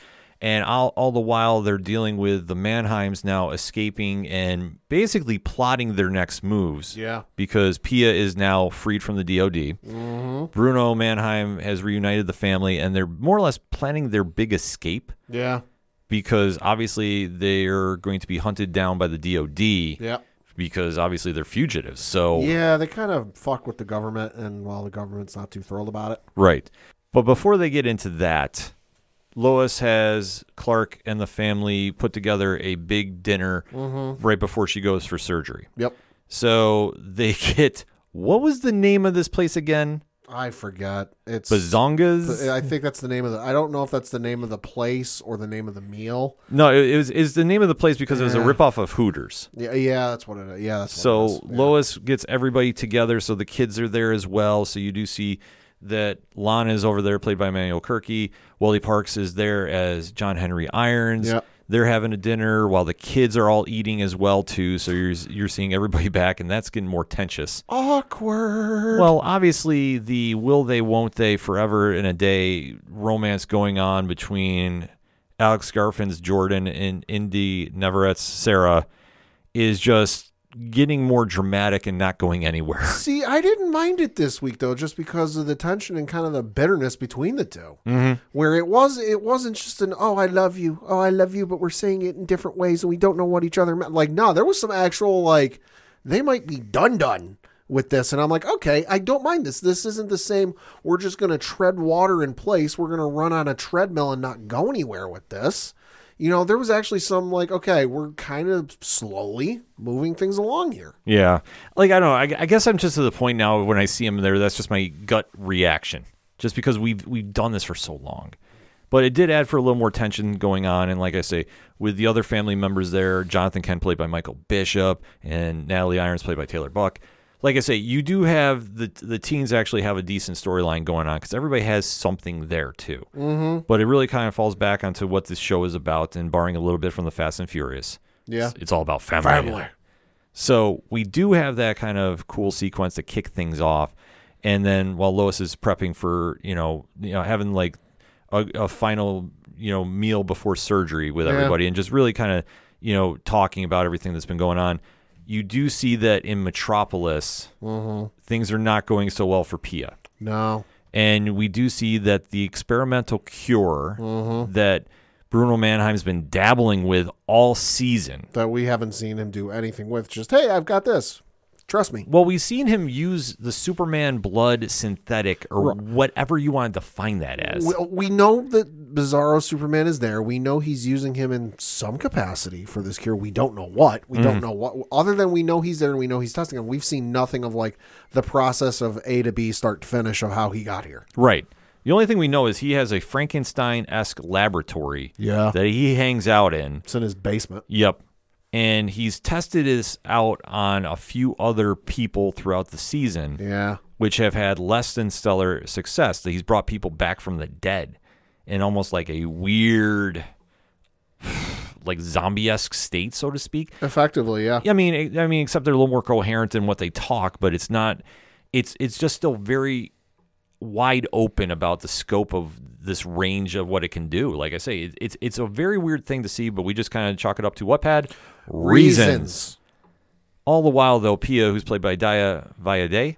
and all, all the while they're dealing with the Mannheims now escaping and basically plotting their next moves. Yeah. Because Pia is now freed from the DoD. Mm-hmm. Bruno Mannheim has reunited the family, and they're more or less planning their big escape Yeah. because obviously they're going to be hunted down by the DoD Yeah. because obviously they're fugitives. So Yeah, they kind of fuck with the government, and while the government's not too thrilled about it. Right. But before they get into that, Lois has Clark and the family put together a big dinner mm-hmm. right before she goes for surgery. Yep. So they get what was the name of this place again? I forget. It's Bazongas? I think that's the name of the. I don't know if that's the name of the place or the name of the meal. No, it, it was is the name of the place because it was a Yeah. ripoff of Hooters. Yeah, yeah, that's what it is. Yeah, that's So is. Yeah. Lois gets everybody together, so the kids are there as well. So you do see that Lana is over there, played by Emmanuelle Chriqui. Wole Parks is there as John Henry Irons. Yep. They're having a dinner while the kids are all eating as well too. So you're you're seeing everybody back, and that's getting more tensious. awkward. Well, obviously the will they, won't they, forever in a day romance going on between Alex Garfin's Jordan and Inde Navarrette's Sarah is just getting more dramatic and not going anywhere. See, I didn't mind it this week though, just because of the tension and kind of the bitterness between the 2 mm-hmm. Where it was, it wasn't just an "oh, I love you, oh, I love you," but we're saying it in different ways and we don't know what each other meant. Like, no, there was some actual like they might be done done with this, and I'm like, okay, I don't mind this. This isn't the same. We're just gonna tread water in place. We're gonna run on a treadmill and not go anywhere with this. You know, there was actually some like, okay, we're kind of slowly moving things along here. Yeah. Like, I don't know. I, I guess I'm just to the point now when I see him there, that's just my gut reaction, just because we've, we've done this for so long. But it did add for a little more tension going on. And like I say, with the other family members there, Jonathan Kent played by Michael Bishop and Natalie Irons played by Tayler Buck. Like I say, you do have the the teens actually have a decent storyline going on because everybody has something there too. Mm-hmm. But it really kind of falls back onto what this show is about, and barring a little bit from the Fast and Furious, Yeah. it's, it's all about family. family. So we do have that kind of cool sequence to kick things off, and then while Lois is prepping for you know you know having like a, a final you know meal before surgery with Yeah. everybody, and just really kind of you know talking about everything that's been going on. You do see that in Metropolis, mm-hmm. things are not going so well for Pia. No. And we do see that the experimental cure mm-hmm. that Bruno Mannheim's been dabbling with all season. That we haven't seen him do anything with. Just, hey, I've got this. Trust me. Well, we've seen him use the Superman blood synthetic or whatever you want to define that as. We, we know that Bizarro Superman is there. We know he's using him in some capacity for this cure. We don't know what. We Mm-hmm. don't know what. Other than we know he's there and we know he's testing him, we've seen nothing of like the process of A to B, start to finish of how he got here. Right. The only thing we know is he has a Frankenstein esque laboratory Yeah. that he hangs out in. It's in his basement. Yep. And he's tested this out on a few other people throughout the season, Yeah. which have had less than stellar success. That he's brought people back from the dead in almost like a weird, like zombie esque state, so to speak. Effectively, yeah. I mean, I mean, except they're a little more coherent in what they talk, but it's not. It's it's just still very wide open about the scope of this range of what it can do. Like I say, it, it's it's a very weird thing to see, but we just kind of chalk it up to what pad reasons. All the while, though, Pia, who's played by Daya Vayade,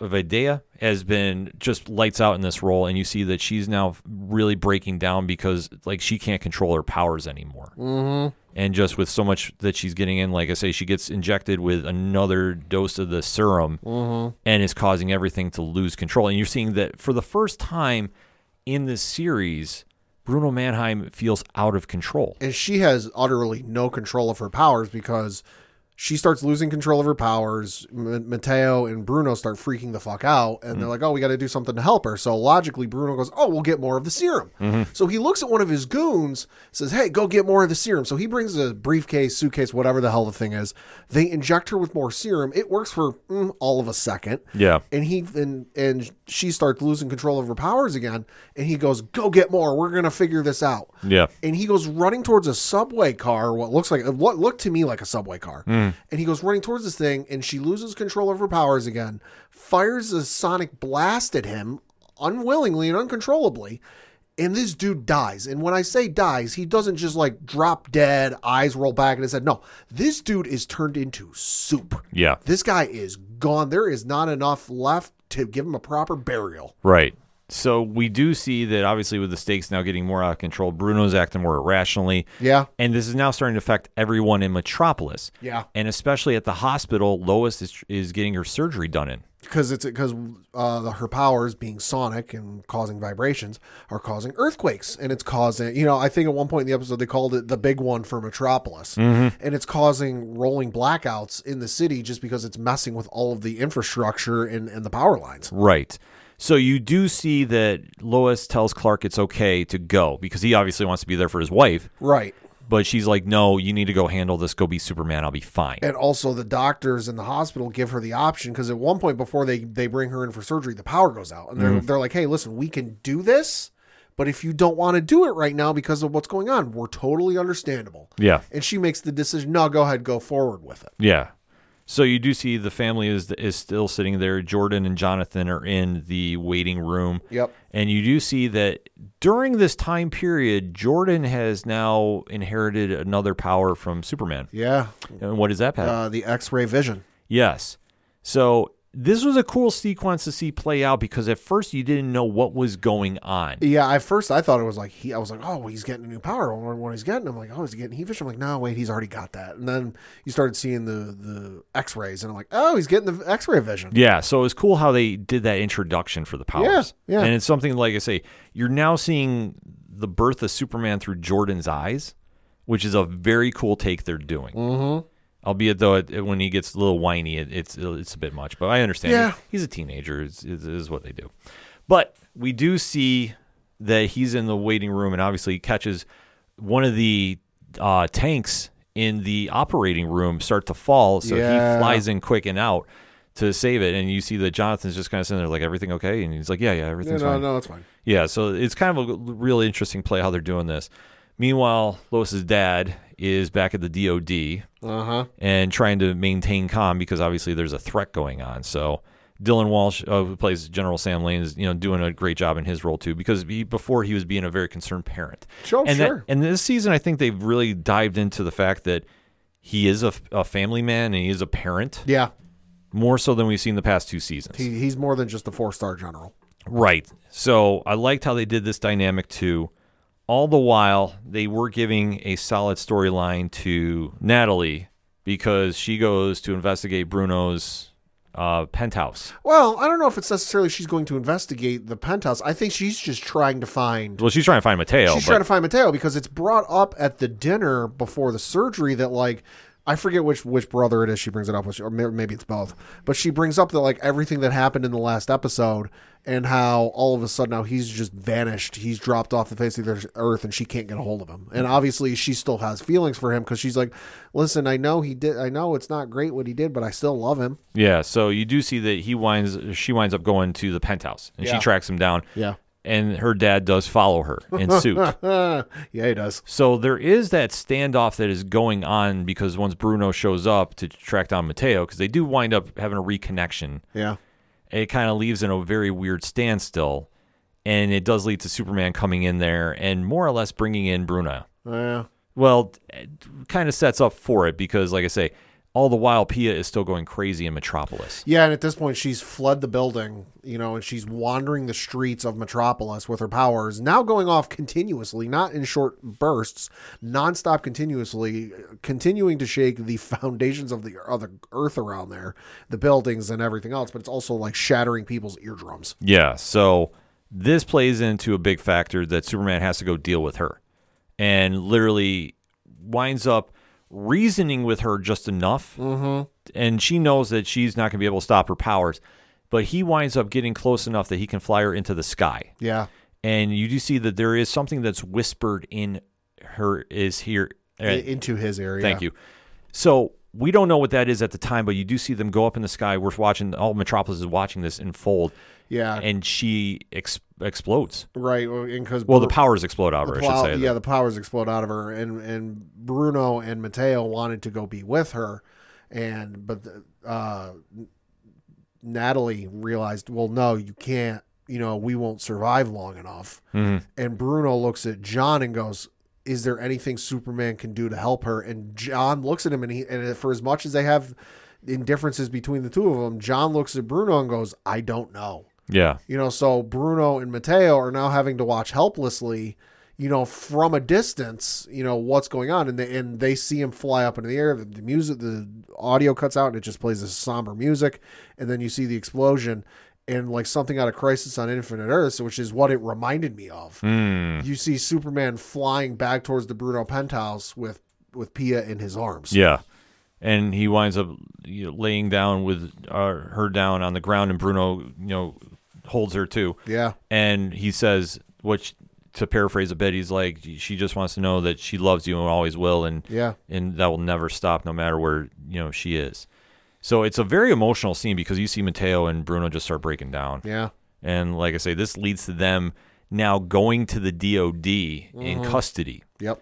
Vadea, has been just lights out in this role, and you see that she's now really breaking down because like she can't control her powers anymore. Mm-hmm. And just with so much that she's getting in, like I say, she gets injected with another dose of the serum, and is causing everything to lose control. And you're seeing that for the first time in this series, Bruno Mannheim feels out of control. and she has utterly no control of her powers because she starts losing control of her powers. M- Mateo and Bruno start freaking the fuck out, and they're mm-hmm. like, "Oh, we got to do something to help her." So logically, Bruno goes, "Oh, we'll get more of the serum." Mm-hmm. So he looks at one of his goons, says, "Hey, go get more of the serum." So he brings a briefcase, suitcase, whatever the hell the thing is. They inject her with more serum. It works for mm, all of a second. Yeah. And he and and she starts losing control of her powers again. And he goes, "Go get more. We're gonna figure this out." Yeah. and he goes running towards a subway car what looks like what looked to me like a subway car mm-hmm. Mm-hmm. and he goes running towards this thing and she loses control of her powers again fires a sonic blast at him unwillingly and uncontrollably and this dude dies. And when i say dies he doesn't just like drop dead eyes roll back in his head. No this dude is turned into soup. Yeah. this guy is gone. There is not enough left to give him a proper burial. Right. So we do see that obviously with the stakes now getting more out of control, Bruno's acting more irrationally. Yeah. And this is now starting to affect everyone in Metropolis. Yeah. And especially at the hospital, Lois is, is getting her surgery done in. because it's because uh, her powers being sonic and causing vibrations are causing earthquakes and it's causing you know i think at one point in the episode they called it the big one for metropolis and it's causing rolling blackouts in the city just because it's messing with all of the infrastructure and, and the power lines Right. So you do see that Lois tells Clark it's okay to go because he obviously wants to be there for his wife, right but she's like, "No, you need to go handle this. Go be Superman. I'll be fine." and also the doctors in the hospital give her the option because at one point before they they bring her in for surgery the power goes out and they're, mm-hmm. they're like hey listen we can do this but if you don't want to do it right now because of what's going on we're totally understandable Yeah. and she makes the decision no go ahead go forward with it Yeah. So you do see the family is is still sitting there. Jordan and Jonathan are in the waiting room. Yep. And you do see that during this time period, Jordan has now inherited another power from Superman. yeah And what is that, Pat? uh, the x-ray vision yes. So this was a cool sequence to see play out because at first you didn't know what was going on. yeah at first i thought it was like he i was like oh he's getting a new power when he's getting i'm like oh he's getting heat vision i'm like no wait he's already got that and then you started seeing the the x-rays and i'm like oh he's getting the x-ray vision Yeah, so it was cool how they did that introduction for the powers. Yeah, yeah. And it's something like I say, you're now seeing the birth of Superman through Jordan's eyes, which is a very cool take they're doing. Mm-hmm. Albeit though, it, it- when he gets a little whiny, it, it's it's a bit much. But I understand. Yeah. he's a teenager. It's, is what they do. But we do see that he's in the waiting room, and obviously he catches one of the uh, tanks in the operating room start to fall. So Yeah. he flies in quick and out to save it, and you see that Jonathan's just kind of sitting there like everything okay, and he's like, yeah, yeah, Yeah, everything's no fine. no it's fine Yeah, so it's kind of a really interesting play how they're doing this. Meanwhile, Lois's dad is back at the DOD uh-huh and trying to maintain calm because obviously there's a threat going on. So Dylan Walsh, uh, who plays General Sam Lane, is you know doing a great job in his role too because he, before he was being a very concerned parent. Sure, and that- sure. and this season, I think they've really dived into the fact that he is a, a family man and he is a parent Yeah, more so than we've seen the past two seasons. he, he's more than just a four star general. Right. So I liked how they did this dynamic too. All the while, they were giving a solid storyline to Natalie because she goes to investigate Bruno's uh, penthouse. Well, I don't know if it's necessarily she's going to investigate the penthouse. I think she's just trying to find. Well, she's trying to find Mateo. she's but trying to find Mateo because it's brought up at the dinner before the surgery that like I forget which which brother it is she brings it up with, or maybe it's both. But she brings up that like everything that happened in the last episode and how all of a sudden now he's just vanished. He's dropped off the face of the earth, and she can't get a hold of him. And obviously, she still has feelings for him because she's like, "Listen, I know he did. I know it's not great what he did, but I still love him." yeah, so you do see that he winds, she winds up going to the penthouse and she tracks him down. Yeah, And her dad does follow her in suit. yeah, he does. So there is that standoff that is going on because once Bruno shows up to track down Mateo, because they do wind up having a reconnection, Yeah, it kind of leaves in a very weird standstill. And it does lead to Superman coming in there and more or less bringing in Bruno. yeah. Well, it kind of sets up for it because, like I say, all the while Pia is still going crazy in Metropolis. Yeah, and at this point, she's fled the building, you know, and she's wandering the streets of Metropolis with her powers, now going off continuously, not in short bursts, nonstop, continuously, continuing to shake the foundations of the, of the earth around there, the buildings and everything else, but it's also like shattering people's eardrums. Yeah, so this plays into a big factor that Superman has to go deal with her and literally winds up reasoning with her just enough. Mm-hmm. And she knows that she's not going to be able to stop her powers, but he winds up getting close enough that he can fly her into the sky. Yeah. And you do see that there is something that's whispered in her is here. i- Into his area. Thank you. So we don't know what that is at the time, but you do see them go up in the sky. We're watching, all Metropolis is watching this unfold, Yeah. and she ex- explodes. right. Because Well, the powers explode out of her, I should say. yeah, the powers explode out of her, and and Bruno and Mateo wanted to go be with her, and but the, uh, Natalie realized, well, no, you can't. You know, we won't survive long enough. Mhm. And Bruno looks at John and goes, "Is there anything Superman can do to help her?" And John looks at him, and he and for as much as they have indifferences between the two of them, John looks at Bruno and goes, "I don't know." Yeah. You know, so Bruno and Mateo are now having to watch helplessly, you know, from a distance, you know, what's going on. And they, and they see him fly up into the air. The, the music, the audio cuts out and it just plays this somber music. And then you see the explosion and like something out of Crisis on Infinite Earths, which is what it reminded me of. Mm. You see Superman flying back towards the Bruno penthouse with, with Pia in his arms. Yeah. And he winds up you know, laying down with uh, her down on the ground, and Bruno, you know, holds her too. Yeah. And he says, which to paraphrase a bit, he's like, she just wants to know that she loves you and always will, and Yeah. and that will never stop, no matter where you know she is. So it's a very emotional scene because you see Mateo and Bruno just start breaking down. Yeah. And like I say, this leads to them now going to the DOD in mm-hmm. custody. Yep.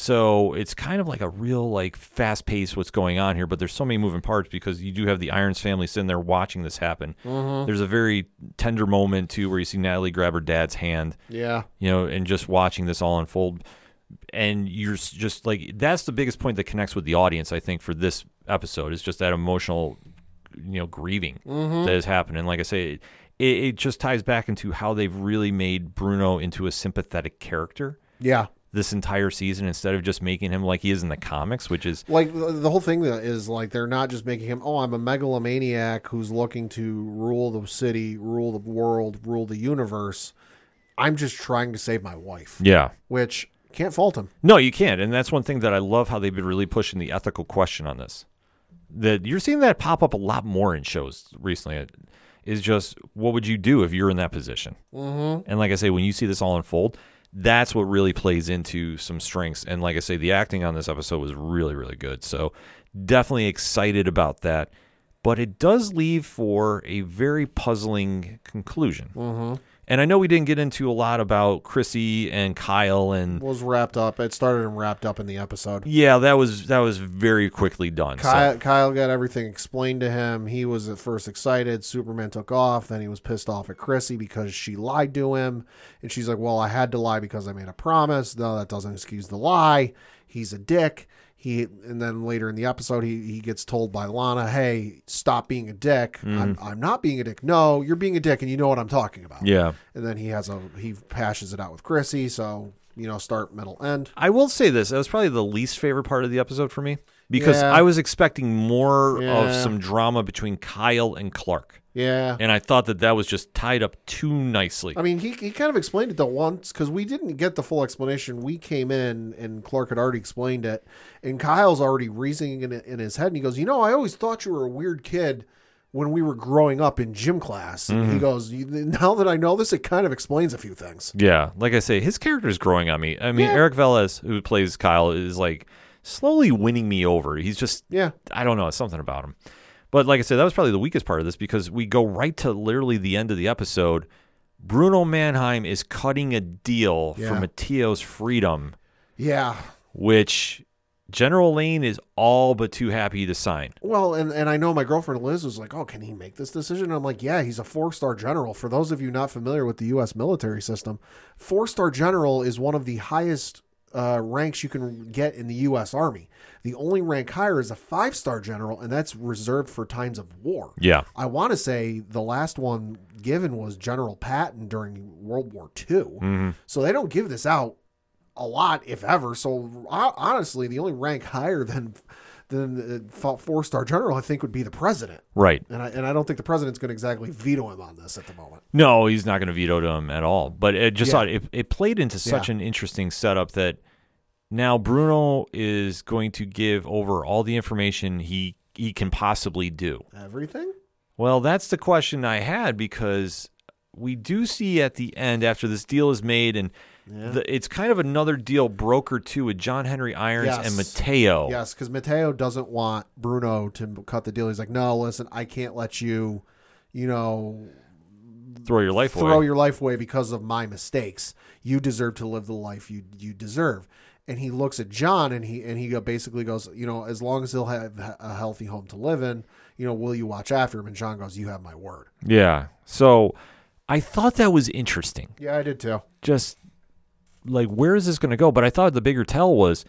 So it's kind of like a real like fast pace what's going on here, but there's so many moving parts because you do have the Irons family sitting there watching this happen. Mm-hmm. There's a very tender moment too where you see Natalie grab her dad's hand, Yeah. you know, and just watching this all unfold. And you're just like that's the biggest point that connects with the audience, I think, for this episode is just that emotional, you know, grieving mm-hmm. that has happened. And like I say, it, it just ties back into how they've really made Bruno into a sympathetic character Yeah. This entire season instead of just making him like he is in the comics, which is like the whole thing is like they're not just making him oh i'm a megalomaniac who's looking to rule the city rule the world rule the universe i'm just trying to save my wife yeah. which can't fault him No, you can't, and that's one thing that I love how they've been really pushing the ethical question on this. That you're seeing that pop up a lot more in shows recently. Is just what would you do if you're in that position? Mm-hmm. And like I say, when you see this all unfold, that's what really plays into some strengths. And like I say, the acting on this episode was really, really good. So definitely excited about that. But it does leave for a very puzzling conclusion. Mm-hmm. And I know we didn't get into a lot about Chrissy and Kyle and was wrapped up it started and wrapped up in the episode yeah, that was that was very quickly done. so- Kyle, Kyle got everything explained to him. He was at first excited. Superman took off. Then he was pissed off at Chrissy because she lied to him. And she's like, Well, I had to lie because I made a promise. No, that doesn't excuse the lie. He's a dick. He and then later in the episode he, he gets told by Lana, "Hey, stop being a dick. I'm, mm-hmm. I'm not being a dick. No, you're being a dick, and you know what I'm talking about." Yeah. And then he has a he pashes it out with Chrissy. So you know, start, middle, end. I will say this: that was probably the least favorite part of the episode for me because Yeah. I was expecting more of some drama between Kyle and Clark, Yeah. and I thought that that was just tied up too nicely. I mean, he, he kind of explained it the once because we didn't get the full explanation. We came in and Clark had already explained it, and Kyle's already reasoning in, in his head, and he goes, "You know, I always thought you were a weird kid when we were growing up in gym class." And he mm-hmm. goes, "You- "Now that I know this, it kind of explains a few things." Yeah, like I say, his character is growing on me. I mean, Yeah. Eric Velez, who plays Kyle, is like slowly winning me over. He's just, Yeah, I don't know, something about him. But like I said, that was probably the weakest part of this because we go right to literally the end of the episode. Bruno Mannheim is cutting a deal for Yeah. Mateo's freedom, yeah. which General Lane is all but too happy to sign. Well, and, and I know my girlfriend Liz was like, "Oh, can he make this decision?" And I'm like, "Yeah, he's a four star general." For those of you not familiar with the U.S. military system, four star general is one of the highest uh, ranks you can get in the U.S. Army. The only rank higher is a five star general, and that's reserved for times of war. Yeah. I want to say the last one given was General Patton during World War II. So they don't give this out a lot, if ever. So ho- honestly, the only rank higher than than uh, four star general, I think, would be the president. Right. And I and I don't think the president's going to exactly veto him on this at the moment. No, he's not going to veto him at all. But it just Yeah. thought it, it played into such Yeah. an interesting setup that now Bruno is going to give over all the information he he can possibly do. Everything. Well, that's the question I had because we do see at the end after this deal is made and the, it's kind of another deal brokered too with John Henry Irons Yes. and Mateo. Yes, because Mateo doesn't want Bruno to cut the deal. He's like, no, listen, I can't let you, you know, Throw your life throw away. your life away because of my mistakes. You deserve to live the life you you deserve. And he looks at John and he and he basically goes, you know, as long as he'll have a healthy home to live in, you know, will you watch after him? And John goes, you have my word. yeah. So I thought that was interesting. Yeah, I did too. just like where is this going to go? But I thought the bigger tell was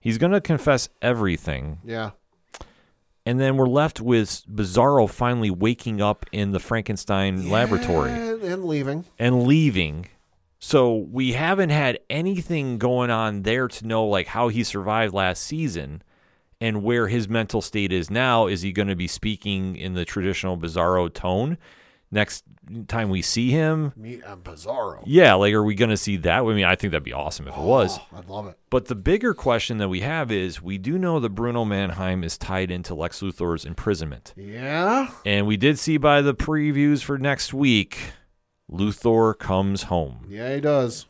he's going to confess everything, Yeah, and then we're left with Bizarro finally waking up in the Frankenstein laboratory and, and leaving. and leaving. So we haven't had anything going on there to know like how he survived last season and where his mental state is now. Is he going to be speaking in the traditional Bizarro tone next time we see him? Meet um, Bizarro. Yeah, like are we going to see that? I mean, I think that'd be awesome if it was. Oh, I'd love it. But the bigger question that we have is we do know that Bruno Mannheim is tied into Lex Luthor's imprisonment. Yeah, And we did see by the previews for next week, Luthor comes home. yeah, he does.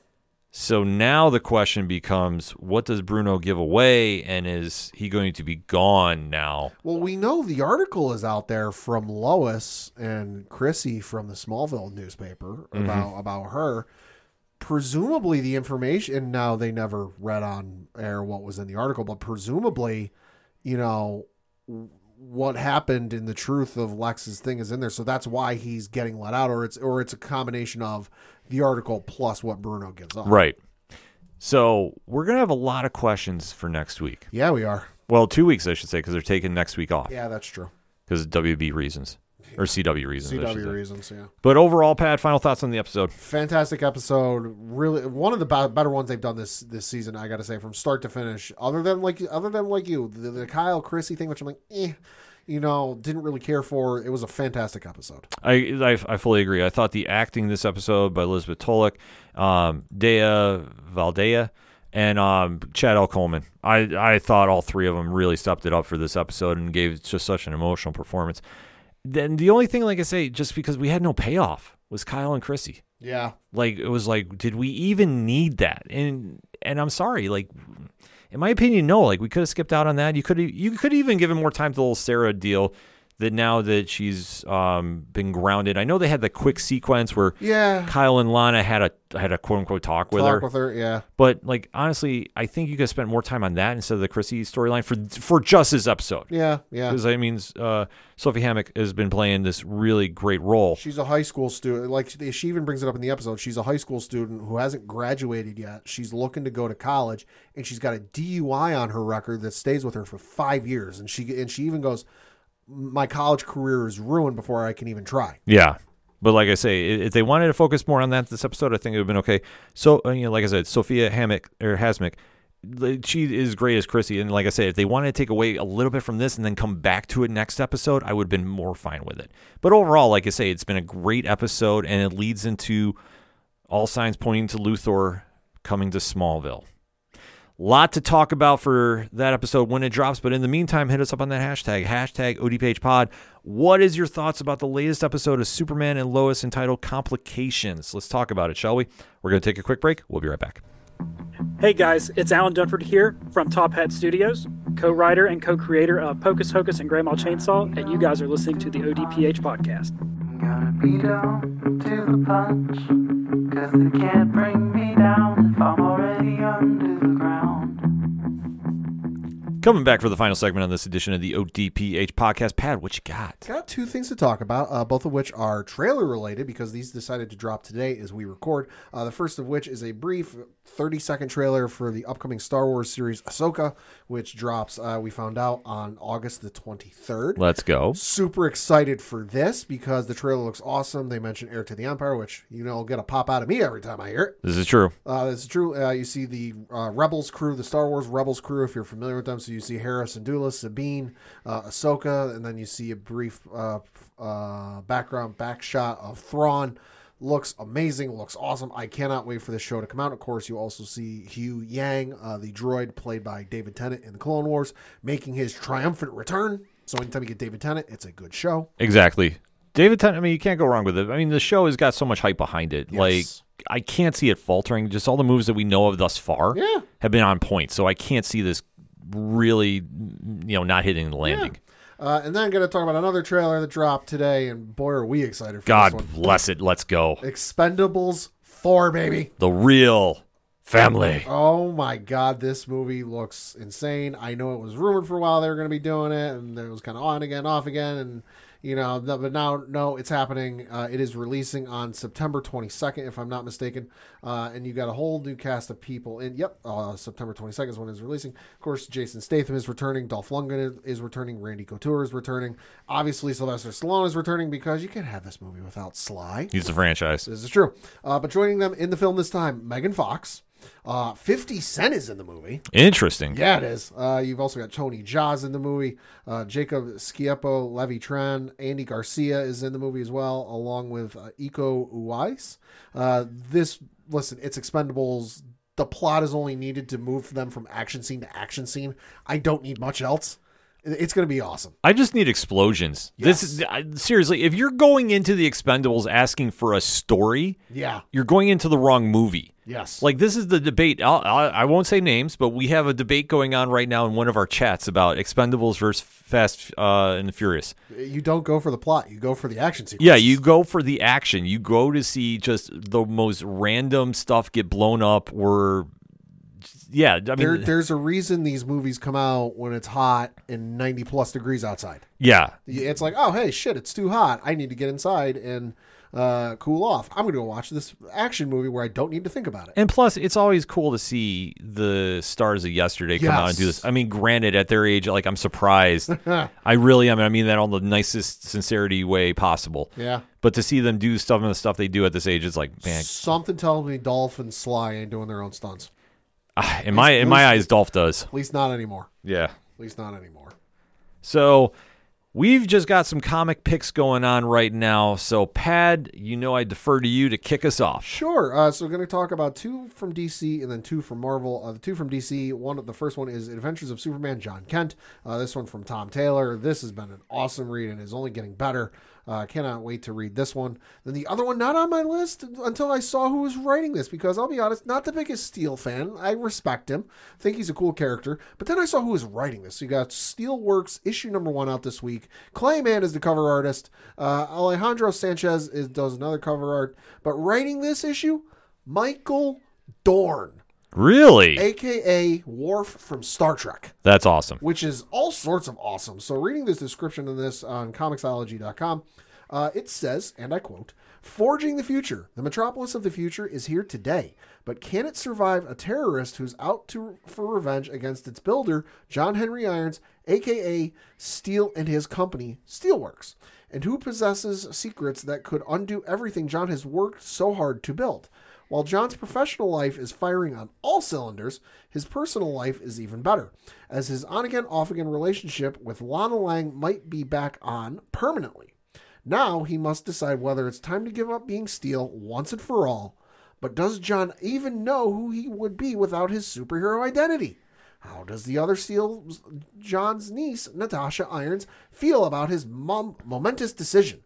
So now the question becomes what does Bruno give away and is he going to be gone now? Well, we know the article is out there from Lois and Chrissy from the Smallville newspaper mm-hmm. about about her. Presumably, the information. And now they never read on air what was in the article, but presumably, you know, what happened in the truth of Lex's thing is in there. So that's why he's getting let out, or it's or it's a combination of the article plus what Bruno gives up. Right. So we're to have a lot of questions for next week. Yeah, we are. Well, two weeks, I should say, because they're taking next week off Yeah, that's true. because WB reasons or CW reasons. CW reasons. Yeah. But overall, Pat, final thoughts on the episode? fantastic episode really one of the be- better ones they've done this this season i gotta say from start to finish other than like other than like you the, the kyle chrissy thing which i'm like eh you know didn't really care for it was a fantastic episode I, I I fully agree. I thought the acting this episode by Elizabeth Tulloch, um, Dea Valdea, and um, Chad L. Coleman. I I thought all three of them really stepped it up for this episode and gave just such an emotional performance. Then the only thing, like I say, just because we had no payoff, was Kyle and Chrissy. yeah Like it was like, did we even need that? And and I'm sorry, like in my opinion, no. Like we could have skipped out on that. You could you could even given more time to the little Sarah deal that now that she's um, been grounded, I know they had the quick sequence where Yeah. Kyle and Lana had a had a quote unquote talk with Talk her. with her. Yeah. But like honestly, I think you could spend more time on that instead of the Chrissy storyline for for just this episode. Yeah. Yeah. Because I mean, uh, Sophie Hammock has been playing this really great role. She's a high school student. Like she even brings it up in the episode. She's a high school student who hasn't graduated yet. She's looking to go to college, and she's got a DUI on her record that stays with her for five years. And she and she even goes, "My college career is ruined before I can even try." Yeah. But like I say, if they wanted to focus more on that this episode, I think it would have been okay. So, uh, you know, like I said, Sophia Hammock or Hasmik, she is great as Chrissy. And like I said, if they wanted to take away a little bit from this and then come back to it next episode, I would have been more fine with it. But overall, like I say, it's been a great episode and it leads into all signs pointing to Luthor coming to Smallville. Lot to talk about for that episode when it drops, but in the meantime, hit us up on that hashtag, hashtag ODPHPod. What is your thoughts about the latest episode of Superman and Lois entitled Complications? Let's talk about it, shall we? We're going to take a quick break. We'll be right back. Hey guys, it's Alan Dunford here from Top Hat Studios, co writer and co creator of Pocus Hocus and Grandma Chainsaw, and you guys are listening to the ODPH podcast. Gotta be down to the punch. Cause they can't bring me down if I'm already under the ground. Coming back for the final segment on this edition of the ODPH podcast. Pat, what you got? Got two things to talk about, uh, both of which are trailer related because these decided to drop today as we record. Uh, the first of which is a brief 30 second trailer for the upcoming Star Wars series Ahsoka, which drops, uh, we found out, on August the 23rd. Let's go. Super excited for this because the trailer looks awesome. They mentioned Heir to the Empire, which, you know, will get a pop out of me every time I hear it. This is true. Uh, this is true. Uh, you see the uh, Rebels crew, the Star Wars Rebels crew, if you're familiar with them. So you see Harris and Syndulla, Sabine, uh, Ahsoka, and then you see a brief uh, uh, background back shot of Thrawn. Looks amazing. Looks awesome. I cannot wait for this show to come out. Of course, you also see Huyang, uh, the droid played by David Tennant in the Clone Wars, making his triumphant return. So anytime you get David Tennant, it's a good show. Exactly. David Tennant, I mean, you can't go wrong with it. I mean, the show has got so much hype behind it. Yes. Like, I can't see it faltering. Just all the moves that we know of thus far Yeah. have been on point. So I can't see this really, you know, not hitting the landing. Uh, and then I'm going to talk about another trailer that dropped today, and boy, are we excited for God this one. bless it. Let's go. Expendables 4, baby. The real family. Oh my god, this movie looks insane. I know it was rumored for a while they were going to be doing it, and it was kind of on again, off again, and you know, th- but now, no, it's happening. Uh, it is releasing on September 22nd, if I'm not mistaken, uh, and you got a whole new cast of people. And yep, uh, September 22nd is when it's releasing. Of course, Jason Statham is returning, Dolph Lundgren is, is returning, Randy Couture is returning. Obviously, Sylvester Stallone is returning because you can't have this movie without Sly. He's the franchise. This is true. Uh, but joining them in the film this time, Megan Fox. Uh, 50 Cent is in the movie. Interesting. Yeah, it is. Uh, you've also got Tony Jaa in the movie. Uh, Jacob Scipio, Levy Tran, Andy Garcia is in the movie as well, along with uh, Iko Uwais. Uh, this, listen, it's Expendables. The plot is only needed to move them from action scene to action scene. I don't need much else. It's going to be awesome. I just need explosions. This is I- seriously, if you're going into the Expendables asking for a story, Yeah. you're going into the wrong movie. Yes. Like this is the debate. I'll, I I won't say names, but we have a debate going on right now in one of our chats about Expendables versus Fast uh, and the Furious. you don't go for the plot. You go for the action sequence. Yeah, you go for the action. You go to see just the most random stuff get blown up. Or yeah, I mean, There, there's a reason these movies come out when it's hot and 90 plus degrees outside. yeah, It's like, oh, hey, shit, it's too hot. I need to get inside and uh, cool off. I'm going to go watch this action movie where I don't need to think about it. And plus, it's always cool to see the stars of yesterday come out and do this. I mean, granted, at their age, like I'm surprised. I really am. I mean that on the nicest sincerity way possible. Yeah. But to see them do stuff and the stuff they do at this age, it's like, man. Something tells me Dolph and Sly ain't doing their own stunts. Ah, In my in my eyes, Dolph does. At least not anymore. Yeah. At least not anymore. So we've just got some comic picks going on right now. So Pad, you know I defer to you to kick us off. Sure. Uh, so we're going to talk about two from DC and then two from Marvel. Uh, the two from DC, one the first one is Adventures of Superman, Jon Kent. Uh, this one from Tom Taylor. This has been an awesome read and is only getting better. Uh, cannot wait to read this one. Then the other one, not on my list until I saw who was writing this, because I'll be honest, not the biggest Steel fan. I respect him, think he's a cool character, but then I saw who was writing this. So you got Steelworks issue number one out this week. Clay Mann is the cover artist. Uh, Alejandro Sanchez is, does another cover art, but writing this issue, Michael Dorn, Really? aka Worf from Star Trek That's awesome. which is all sorts of awesome. So, reading this description of this on comixology.com, uh, it says, and I quote, Forging the future. The metropolis of the future is here today, but can it survive a terrorist who's out to for revenge against its builder, John Henry Irons, aka Steel and his company, Steelworks, and who possesses secrets that could undo everything John has worked so hard to build? While John's professional life is firing on all cylinders, his personal life is even better, as his on again, off again relationship with Lana Lang might be back on permanently. Now he must decide whether it's time to give up being Steel once and for all. But does John even know who he would be without his superhero identity? How does the other Steel, John's niece, Natasha Irons, feel about his mom- momentous decision?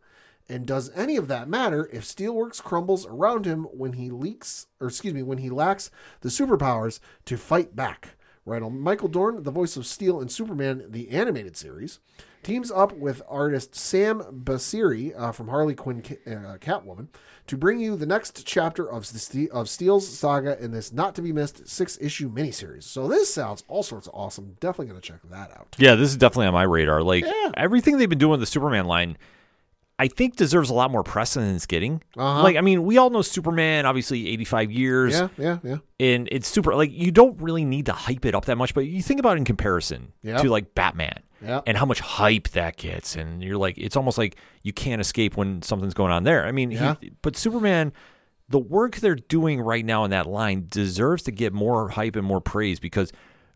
And does any of that matter if Steelworks crumbles around him when he leaks, or excuse me, when he lacks the superpowers to fight back? Right, on. Michael Dorn, the voice of Steel in Superman, the animated series, teams up with artist Sami Basri uh, from Harley Quinn uh, Catwoman to bring you the next chapter of, the, of Steel's saga in this not to be missed six issue miniseries. So this sounds all sorts of awesome. Definitely going to check that out. Yeah, this is definitely on my radar. Like Yeah. everything they've been doing with the Superman line, I think deserves a lot more press than it's getting. Uh-huh. Like, I mean, we all know Superman, obviously 85 years, Yeah, yeah, yeah. and it's super. Like, you don't really need to hype it up that much, but you think about it in comparison Yeah. to like Batman. Yeah. And how much hype that gets, and you're like, it's almost like you can't escape when something's going on there. I mean, he- Yeah. but Superman, the work they're doing right now in that line deserves to get more hype and more praise because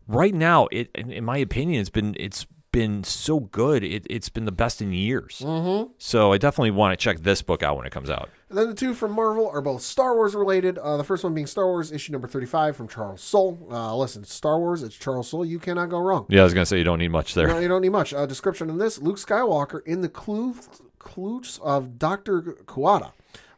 right now, it, in, in my opinion, it's been it's been so good. It, it's been the best in years. Mm-hmm. So I definitely want to check this book out when it comes out. And then the two from Marvel are both Star Wars related. Uh, the first one being Star Wars issue number 35 from Charles Soule. Uh, listen, Star Wars, it's Charles Soule. You cannot go wrong. Yeah, I was gonna say you don't need much there. No, you don't need much. Uh, description in this Luke Skywalker in the clue, clues of Dr. Kuata.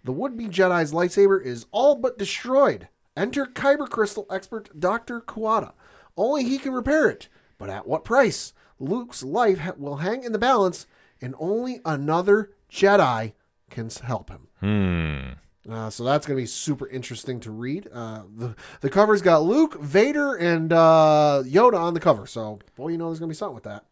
The would be Jedi's lightsaber is all but destroyed. Enter Kyber Crystal expert Dr. Kuata. Only he can repair it. But at what price? Luke's life ha- will hang in the balance, and only another Jedi can help him. Hmm. Uh, so that's going to be super interesting to read. Uh, the, the cover's got Luke, Vader, and uh, Yoda on the cover. So, boy, you know there's going to be something with that.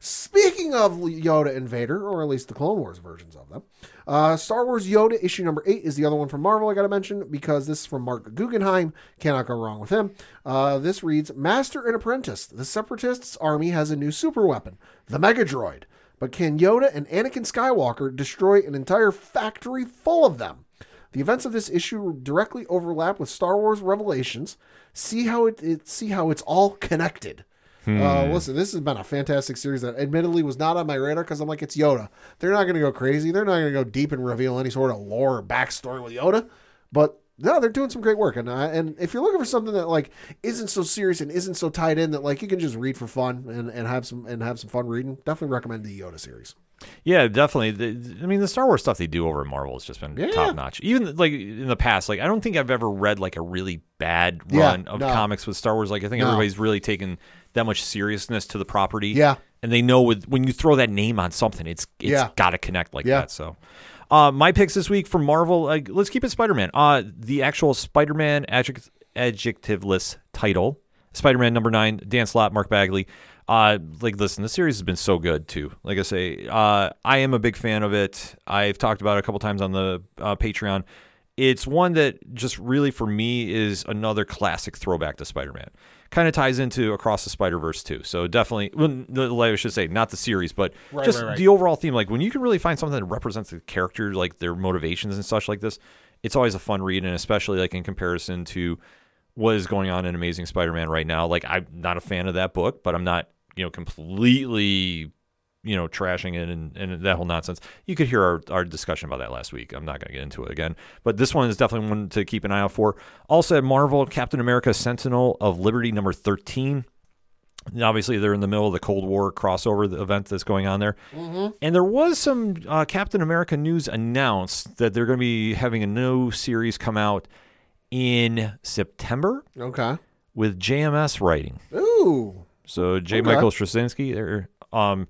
Speaking of Yoda and Vader, or at least the Clone Wars versions of them, uh, Star Wars Yoda issue number eight is the other one from Marvel I got to mention because this is from Marc Guggenheim. Cannot go wrong with him. Uh, this reads Master and Apprentice. The Separatists' army has a new super weapon, the Megadroid. But can Yoda and Anakin Skywalker destroy an entire factory full of them? The events of this issue directly overlap with Star Wars Revelations. See how it, it see how it's all connected. Uh, listen, this has been a fantastic series that admittedly was not on my radar because I'm like, it's Yoda. They're not going to go crazy. They're not going to go deep and reveal any sort of lore or backstory with Yoda. But no, they're doing some great work. And uh, and if you're looking for something that like isn't so serious and isn't so tied in that like you can just read for fun and, and have some and have some fun reading, definitely recommend the Yoda series. Yeah, definitely. The, I mean, the Star Wars stuff they do over at Marvel has just been Yeah. top notch. Even like in the past, like I don't think I've ever read like a really bad Yeah, run of no. comics with Star Wars. Like I think No. everybody's really taken that much seriousness to the property. Yeah. and they know with when you throw that name on something, it's it's Yeah. got to connect like Yeah. that. So. Uh, my picks this week from Marvel. Like, let's keep it Spider-Man. Uh, the actual Spider-Man adject- adjectiveless title, Spider-Man number nine, Dan Slott, Mark Bagley. Uh, like, listen, the series has been so good too. Like I say, uh, I am a big fan of it. I've talked about it a couple times on the uh, Patreon. It's one that just really for me is another classic throwback to Spider-Man. Kind of ties into Across the Spider-Verse too. So definitely, well, I should say not the series, but just right, right. the overall theme. Like when you can really find something that represents the character, like their motivations and such like this, it's always a fun read, and especially like in comparison to what is going on in Amazing Spider-Man right now. Like I'm not a fan of that book, but I'm not you know completely you know trashing it and, and that whole nonsense. You could hear our, our discussion about that last week. I'm not going to get into it again, but this one is definitely one to keep an eye out for. Also at Marvel, Captain America: Sentinel of Liberty number 13. And obviously, they're in the middle of the Cold War crossover the event that's going on there. And there was some uh, Captain America news announced that they're going to be having a new series come out in September Okay. with JMS writing. Ooh. So J. Okay. Michael Straczynski, there, um,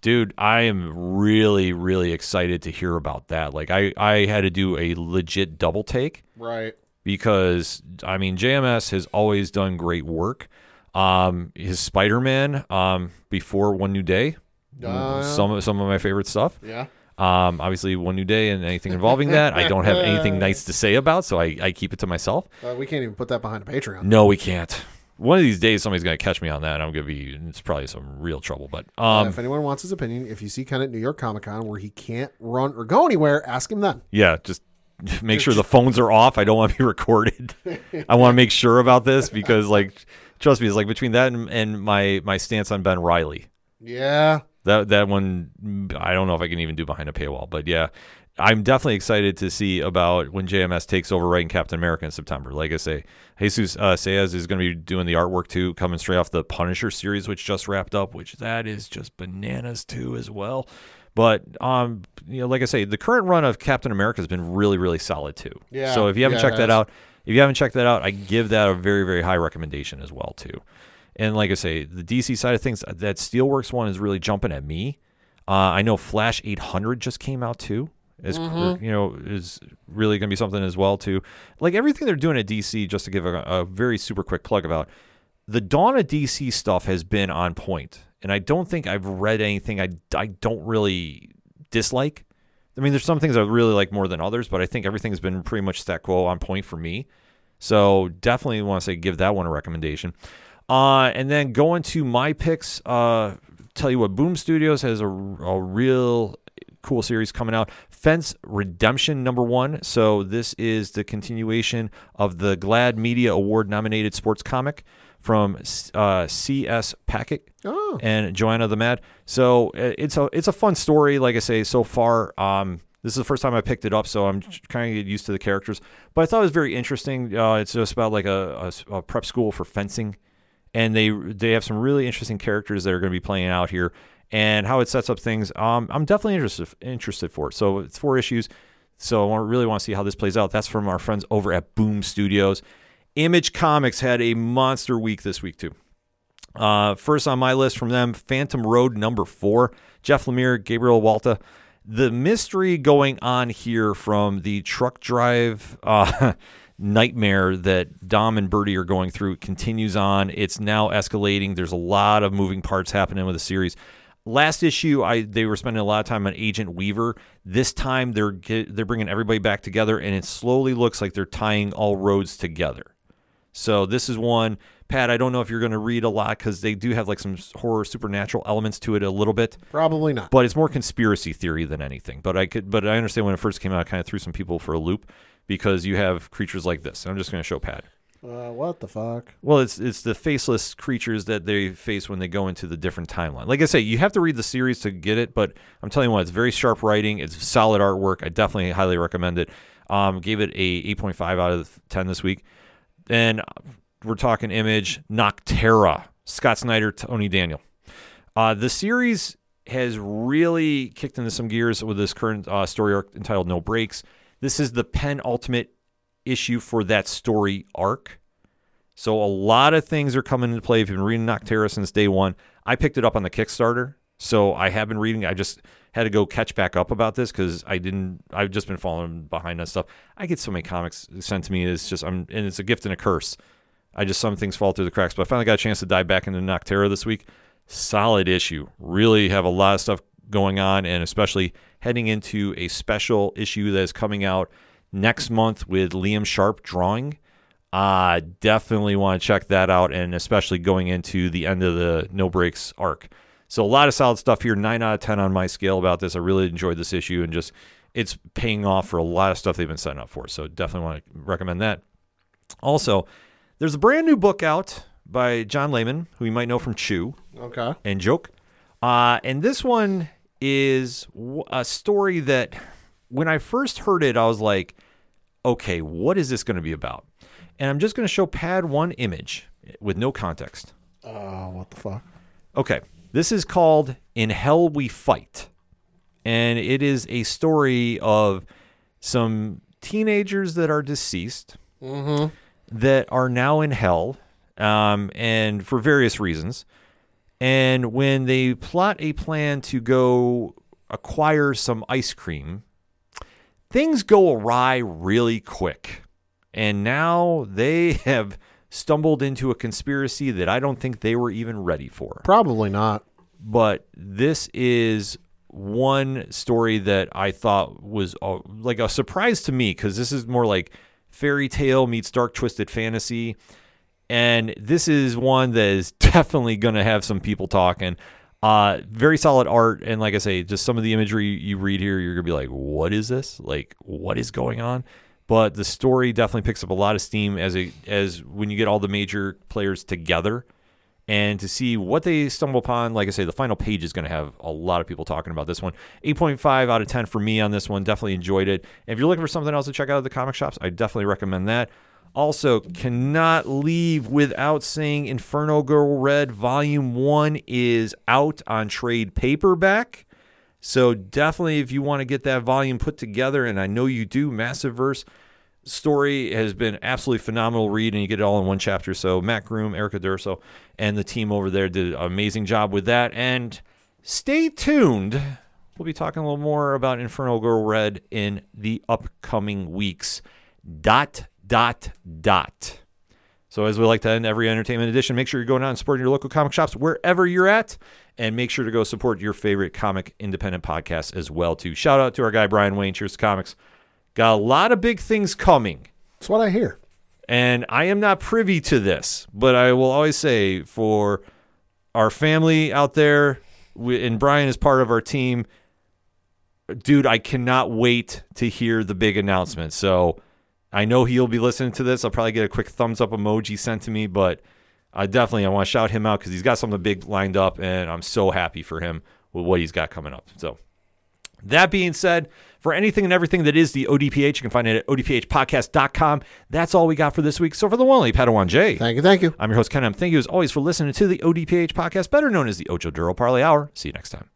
dude, I am really, really excited to hear about that. Like, I, I had to do a legit double take Right. because I mean JMS has always done great work. Um, his Spider-Man, um, before One More Day, Uh, some of some of my favorite stuff. Yeah. Um, obviously One More Day and anything involving that, I don't have anything nice to say about, so I, I keep it to myself. Uh, we can't even put that behind a Patreon. No, we can't. One of these days, somebody's gonna catch me on that. and I'm gonna be. It's probably some real trouble, but um, if anyone wants his opinion, if you see Ken at New York Comic Con where he can't run or go anywhere, ask him then. yeah, just make sure the phones are off. I don't want to be recorded. I want to make sure about this because, like, trust me, it's like between that and, and my my stance on Ben Reilly. Yeah. That that one, I don't know if I can even do behind a paywall, but yeah, I'm definitely excited to see about when JMS takes over writing Captain America in September. Like I say, Jesus uh, Saiz is going to be doing the artwork too, coming straight off the Punisher series, which just wrapped up, which that is just bananas too as well. But um, you know, like I say, the current run of Captain America has been really, really solid too. Yeah, So if you haven't yeah, checked that out, if you haven't checked that out, I give that a very, very high recommendation as well too. And like I say, the DC side of things, that Steelworks one is really jumping at me. Uh, I know Flash 800 just came out too. Is Mm-hmm. you know is really going to be something as well too. Like everything they're doing at DC, just to give a, a very super quick plug about the Dawn of DC stuff has been on point, and I don't think I've read anything I I don't really dislike. I mean, there's some things I really like more than others, but I think everything's been pretty much stat quo on point for me. So definitely want to say give that one a recommendation. Uh, and then going to my picks, uh, tell you what, Boom Studios has a, a real cool series coming out. Fence Redemption number one. So this is the continuation of the GLAAD Media Award nominated sports comic from uh, C.S. Pacat Oh. and Johanna the Mad. So uh, it's a it's a fun story. Like I say, so far, um, this is the first time I picked it up, so I'm kind of get used to the characters. But I thought it was very interesting. Uh, it's just about like a, a, a prep school for fencing, and they they have some really interesting characters that are going to be playing out here, and how it sets up things. Um, I'm definitely interested interested for it. So it's four issues. So I really want to see how this plays out. That's from our friends over at Boom Studios. Image Comics had a monster week this week too. Uh, first on my list from them, Phantom Road number four, Jeff Lemire, Gabriel Walta. The mystery going on here from the truck drive uh, nightmare that Dom and Birdie are going through continues on. It's now escalating. There's a lot of moving parts happening with the series. Last issue, I they were spending a lot of time on Agent Weaver. This time, they're they're bringing everybody back together, and it slowly looks like they're tying all roads together. So this is one, Pat. I don't know if you're going to read a lot because they do have like some horror supernatural elements to it a little bit, Probably not. but it's more conspiracy theory than anything. But I could, but I understand when it first came out, it kind of threw some people for a loop because you have creatures like this. I'm just going to show Pat. Uh, what the fuck? Well, it's it's the faceless creatures that they face when they go into the different timeline. Like I say, you have to read the series to get it, but I'm telling you what, it's very sharp writing. It's solid artwork. I definitely highly recommend it. Um, gave it a 8.5 out of 10 this week. And we're talking image Nocterra, Scott Snyder, Tony Daniel. Uh, the series has really kicked into some gears with this current uh, story arc entitled No Breaks. This is the penultimate issue for that story arc. So a lot of things are coming into play. If you've been reading Nocterra since day one, I picked it up on the Kickstarter. So I have been reading. I just had to go catch back up about this because I didn't. I've just been falling behind on stuff. I get so many comics sent to me. It's just I'm, and it's a gift and a curse. I just some things fall through the cracks. But I finally got a chance to dive back into Nocterra this week. Solid issue. Really have a lot of stuff going on, and especially heading into a special issue that is coming out next month with Liam Sharp drawing. I definitely want to check that out, and especially going into the end of the No Breaks arc. So a lot of solid stuff here. Nine out of ten on my scale about this. I really enjoyed this issue, and just it's paying off for a lot of stuff they've been setting up for. So definitely want to recommend that. Also, there's a brand new book out by John Layman, who you might know from Chew Okay. and Joke. Uh, and this one is a story that when I first heard it, I was like, okay, what is this going to be about? And I'm just going to show Pad one image with no context. Oh, what the fuck? Okay. This is called In Hell We Fight. And it is a story of some teenagers that are deceased that are now in hell um, and for various reasons. And when they plot a plan to go acquire some ice cream, things go awry really quick. And now they have stumbled into a conspiracy that I don't think they were even ready for Probably not. but this is one story that I thought was uh, like a surprise to me because this is more like fairy tale meets dark twisted fantasy. And this is one that is definitely going to have some people talking. Uh, very solid art. And like I say, just some of the imagery you read here, you're to be like, what is this? Like, what is going on? But the story definitely picks up a lot of steam as a, as when you get all the major players together and to see what they stumble upon. Like I say, the final page is to have a lot of people talking about this one. 8.5 out of 10 for me on this one. Definitely enjoyed it. And if you're looking for something else to check out at the comic shops, I definitely recommend that. Also, cannot leave without saying Inferno Girl Red Volume 1 is out on trade paperback. So definitely, if you want to get that volume put together, and I know you do, Massive Verse story has been absolutely phenomenal read, and you get it all in one chapter. So Matt Groom, Erica D'Urso, and the team over there did an amazing job with that. And stay tuned. We'll be talking a little more about Inferno Girl Red in the upcoming weeks. Dot dot dot. So, as we like to end every entertainment edition, make sure you're going out and supporting your local comic shops wherever you're at, and make sure to go support your favorite comic independent podcast as well. Too. Shout out to our guy Brian Wayne. Cheers to comics. Got a lot of big things coming, That's what I hear. and I am not privy to this, but I will always say for our family out there, we- and Brian is part of our team. Dude, I cannot wait to hear the big announcement. So I know he'll be listening to this. I'll probably get a quick thumbs up emoji sent to me, but I definitely I want to shout him out because he's got something big lined up, and I'm so happy for him with what he's got coming up. So that being said, for anything and everything that is the ODPH, you can find it at odphpodcast.com. That's all we got for this week. So for the one only Padawan J, Thank you. Thank you. I'm your host Ken. M. Thank you as always for listening to the ODPH podcast, better known as the Ocho Duro Parlay Hour. See you next time.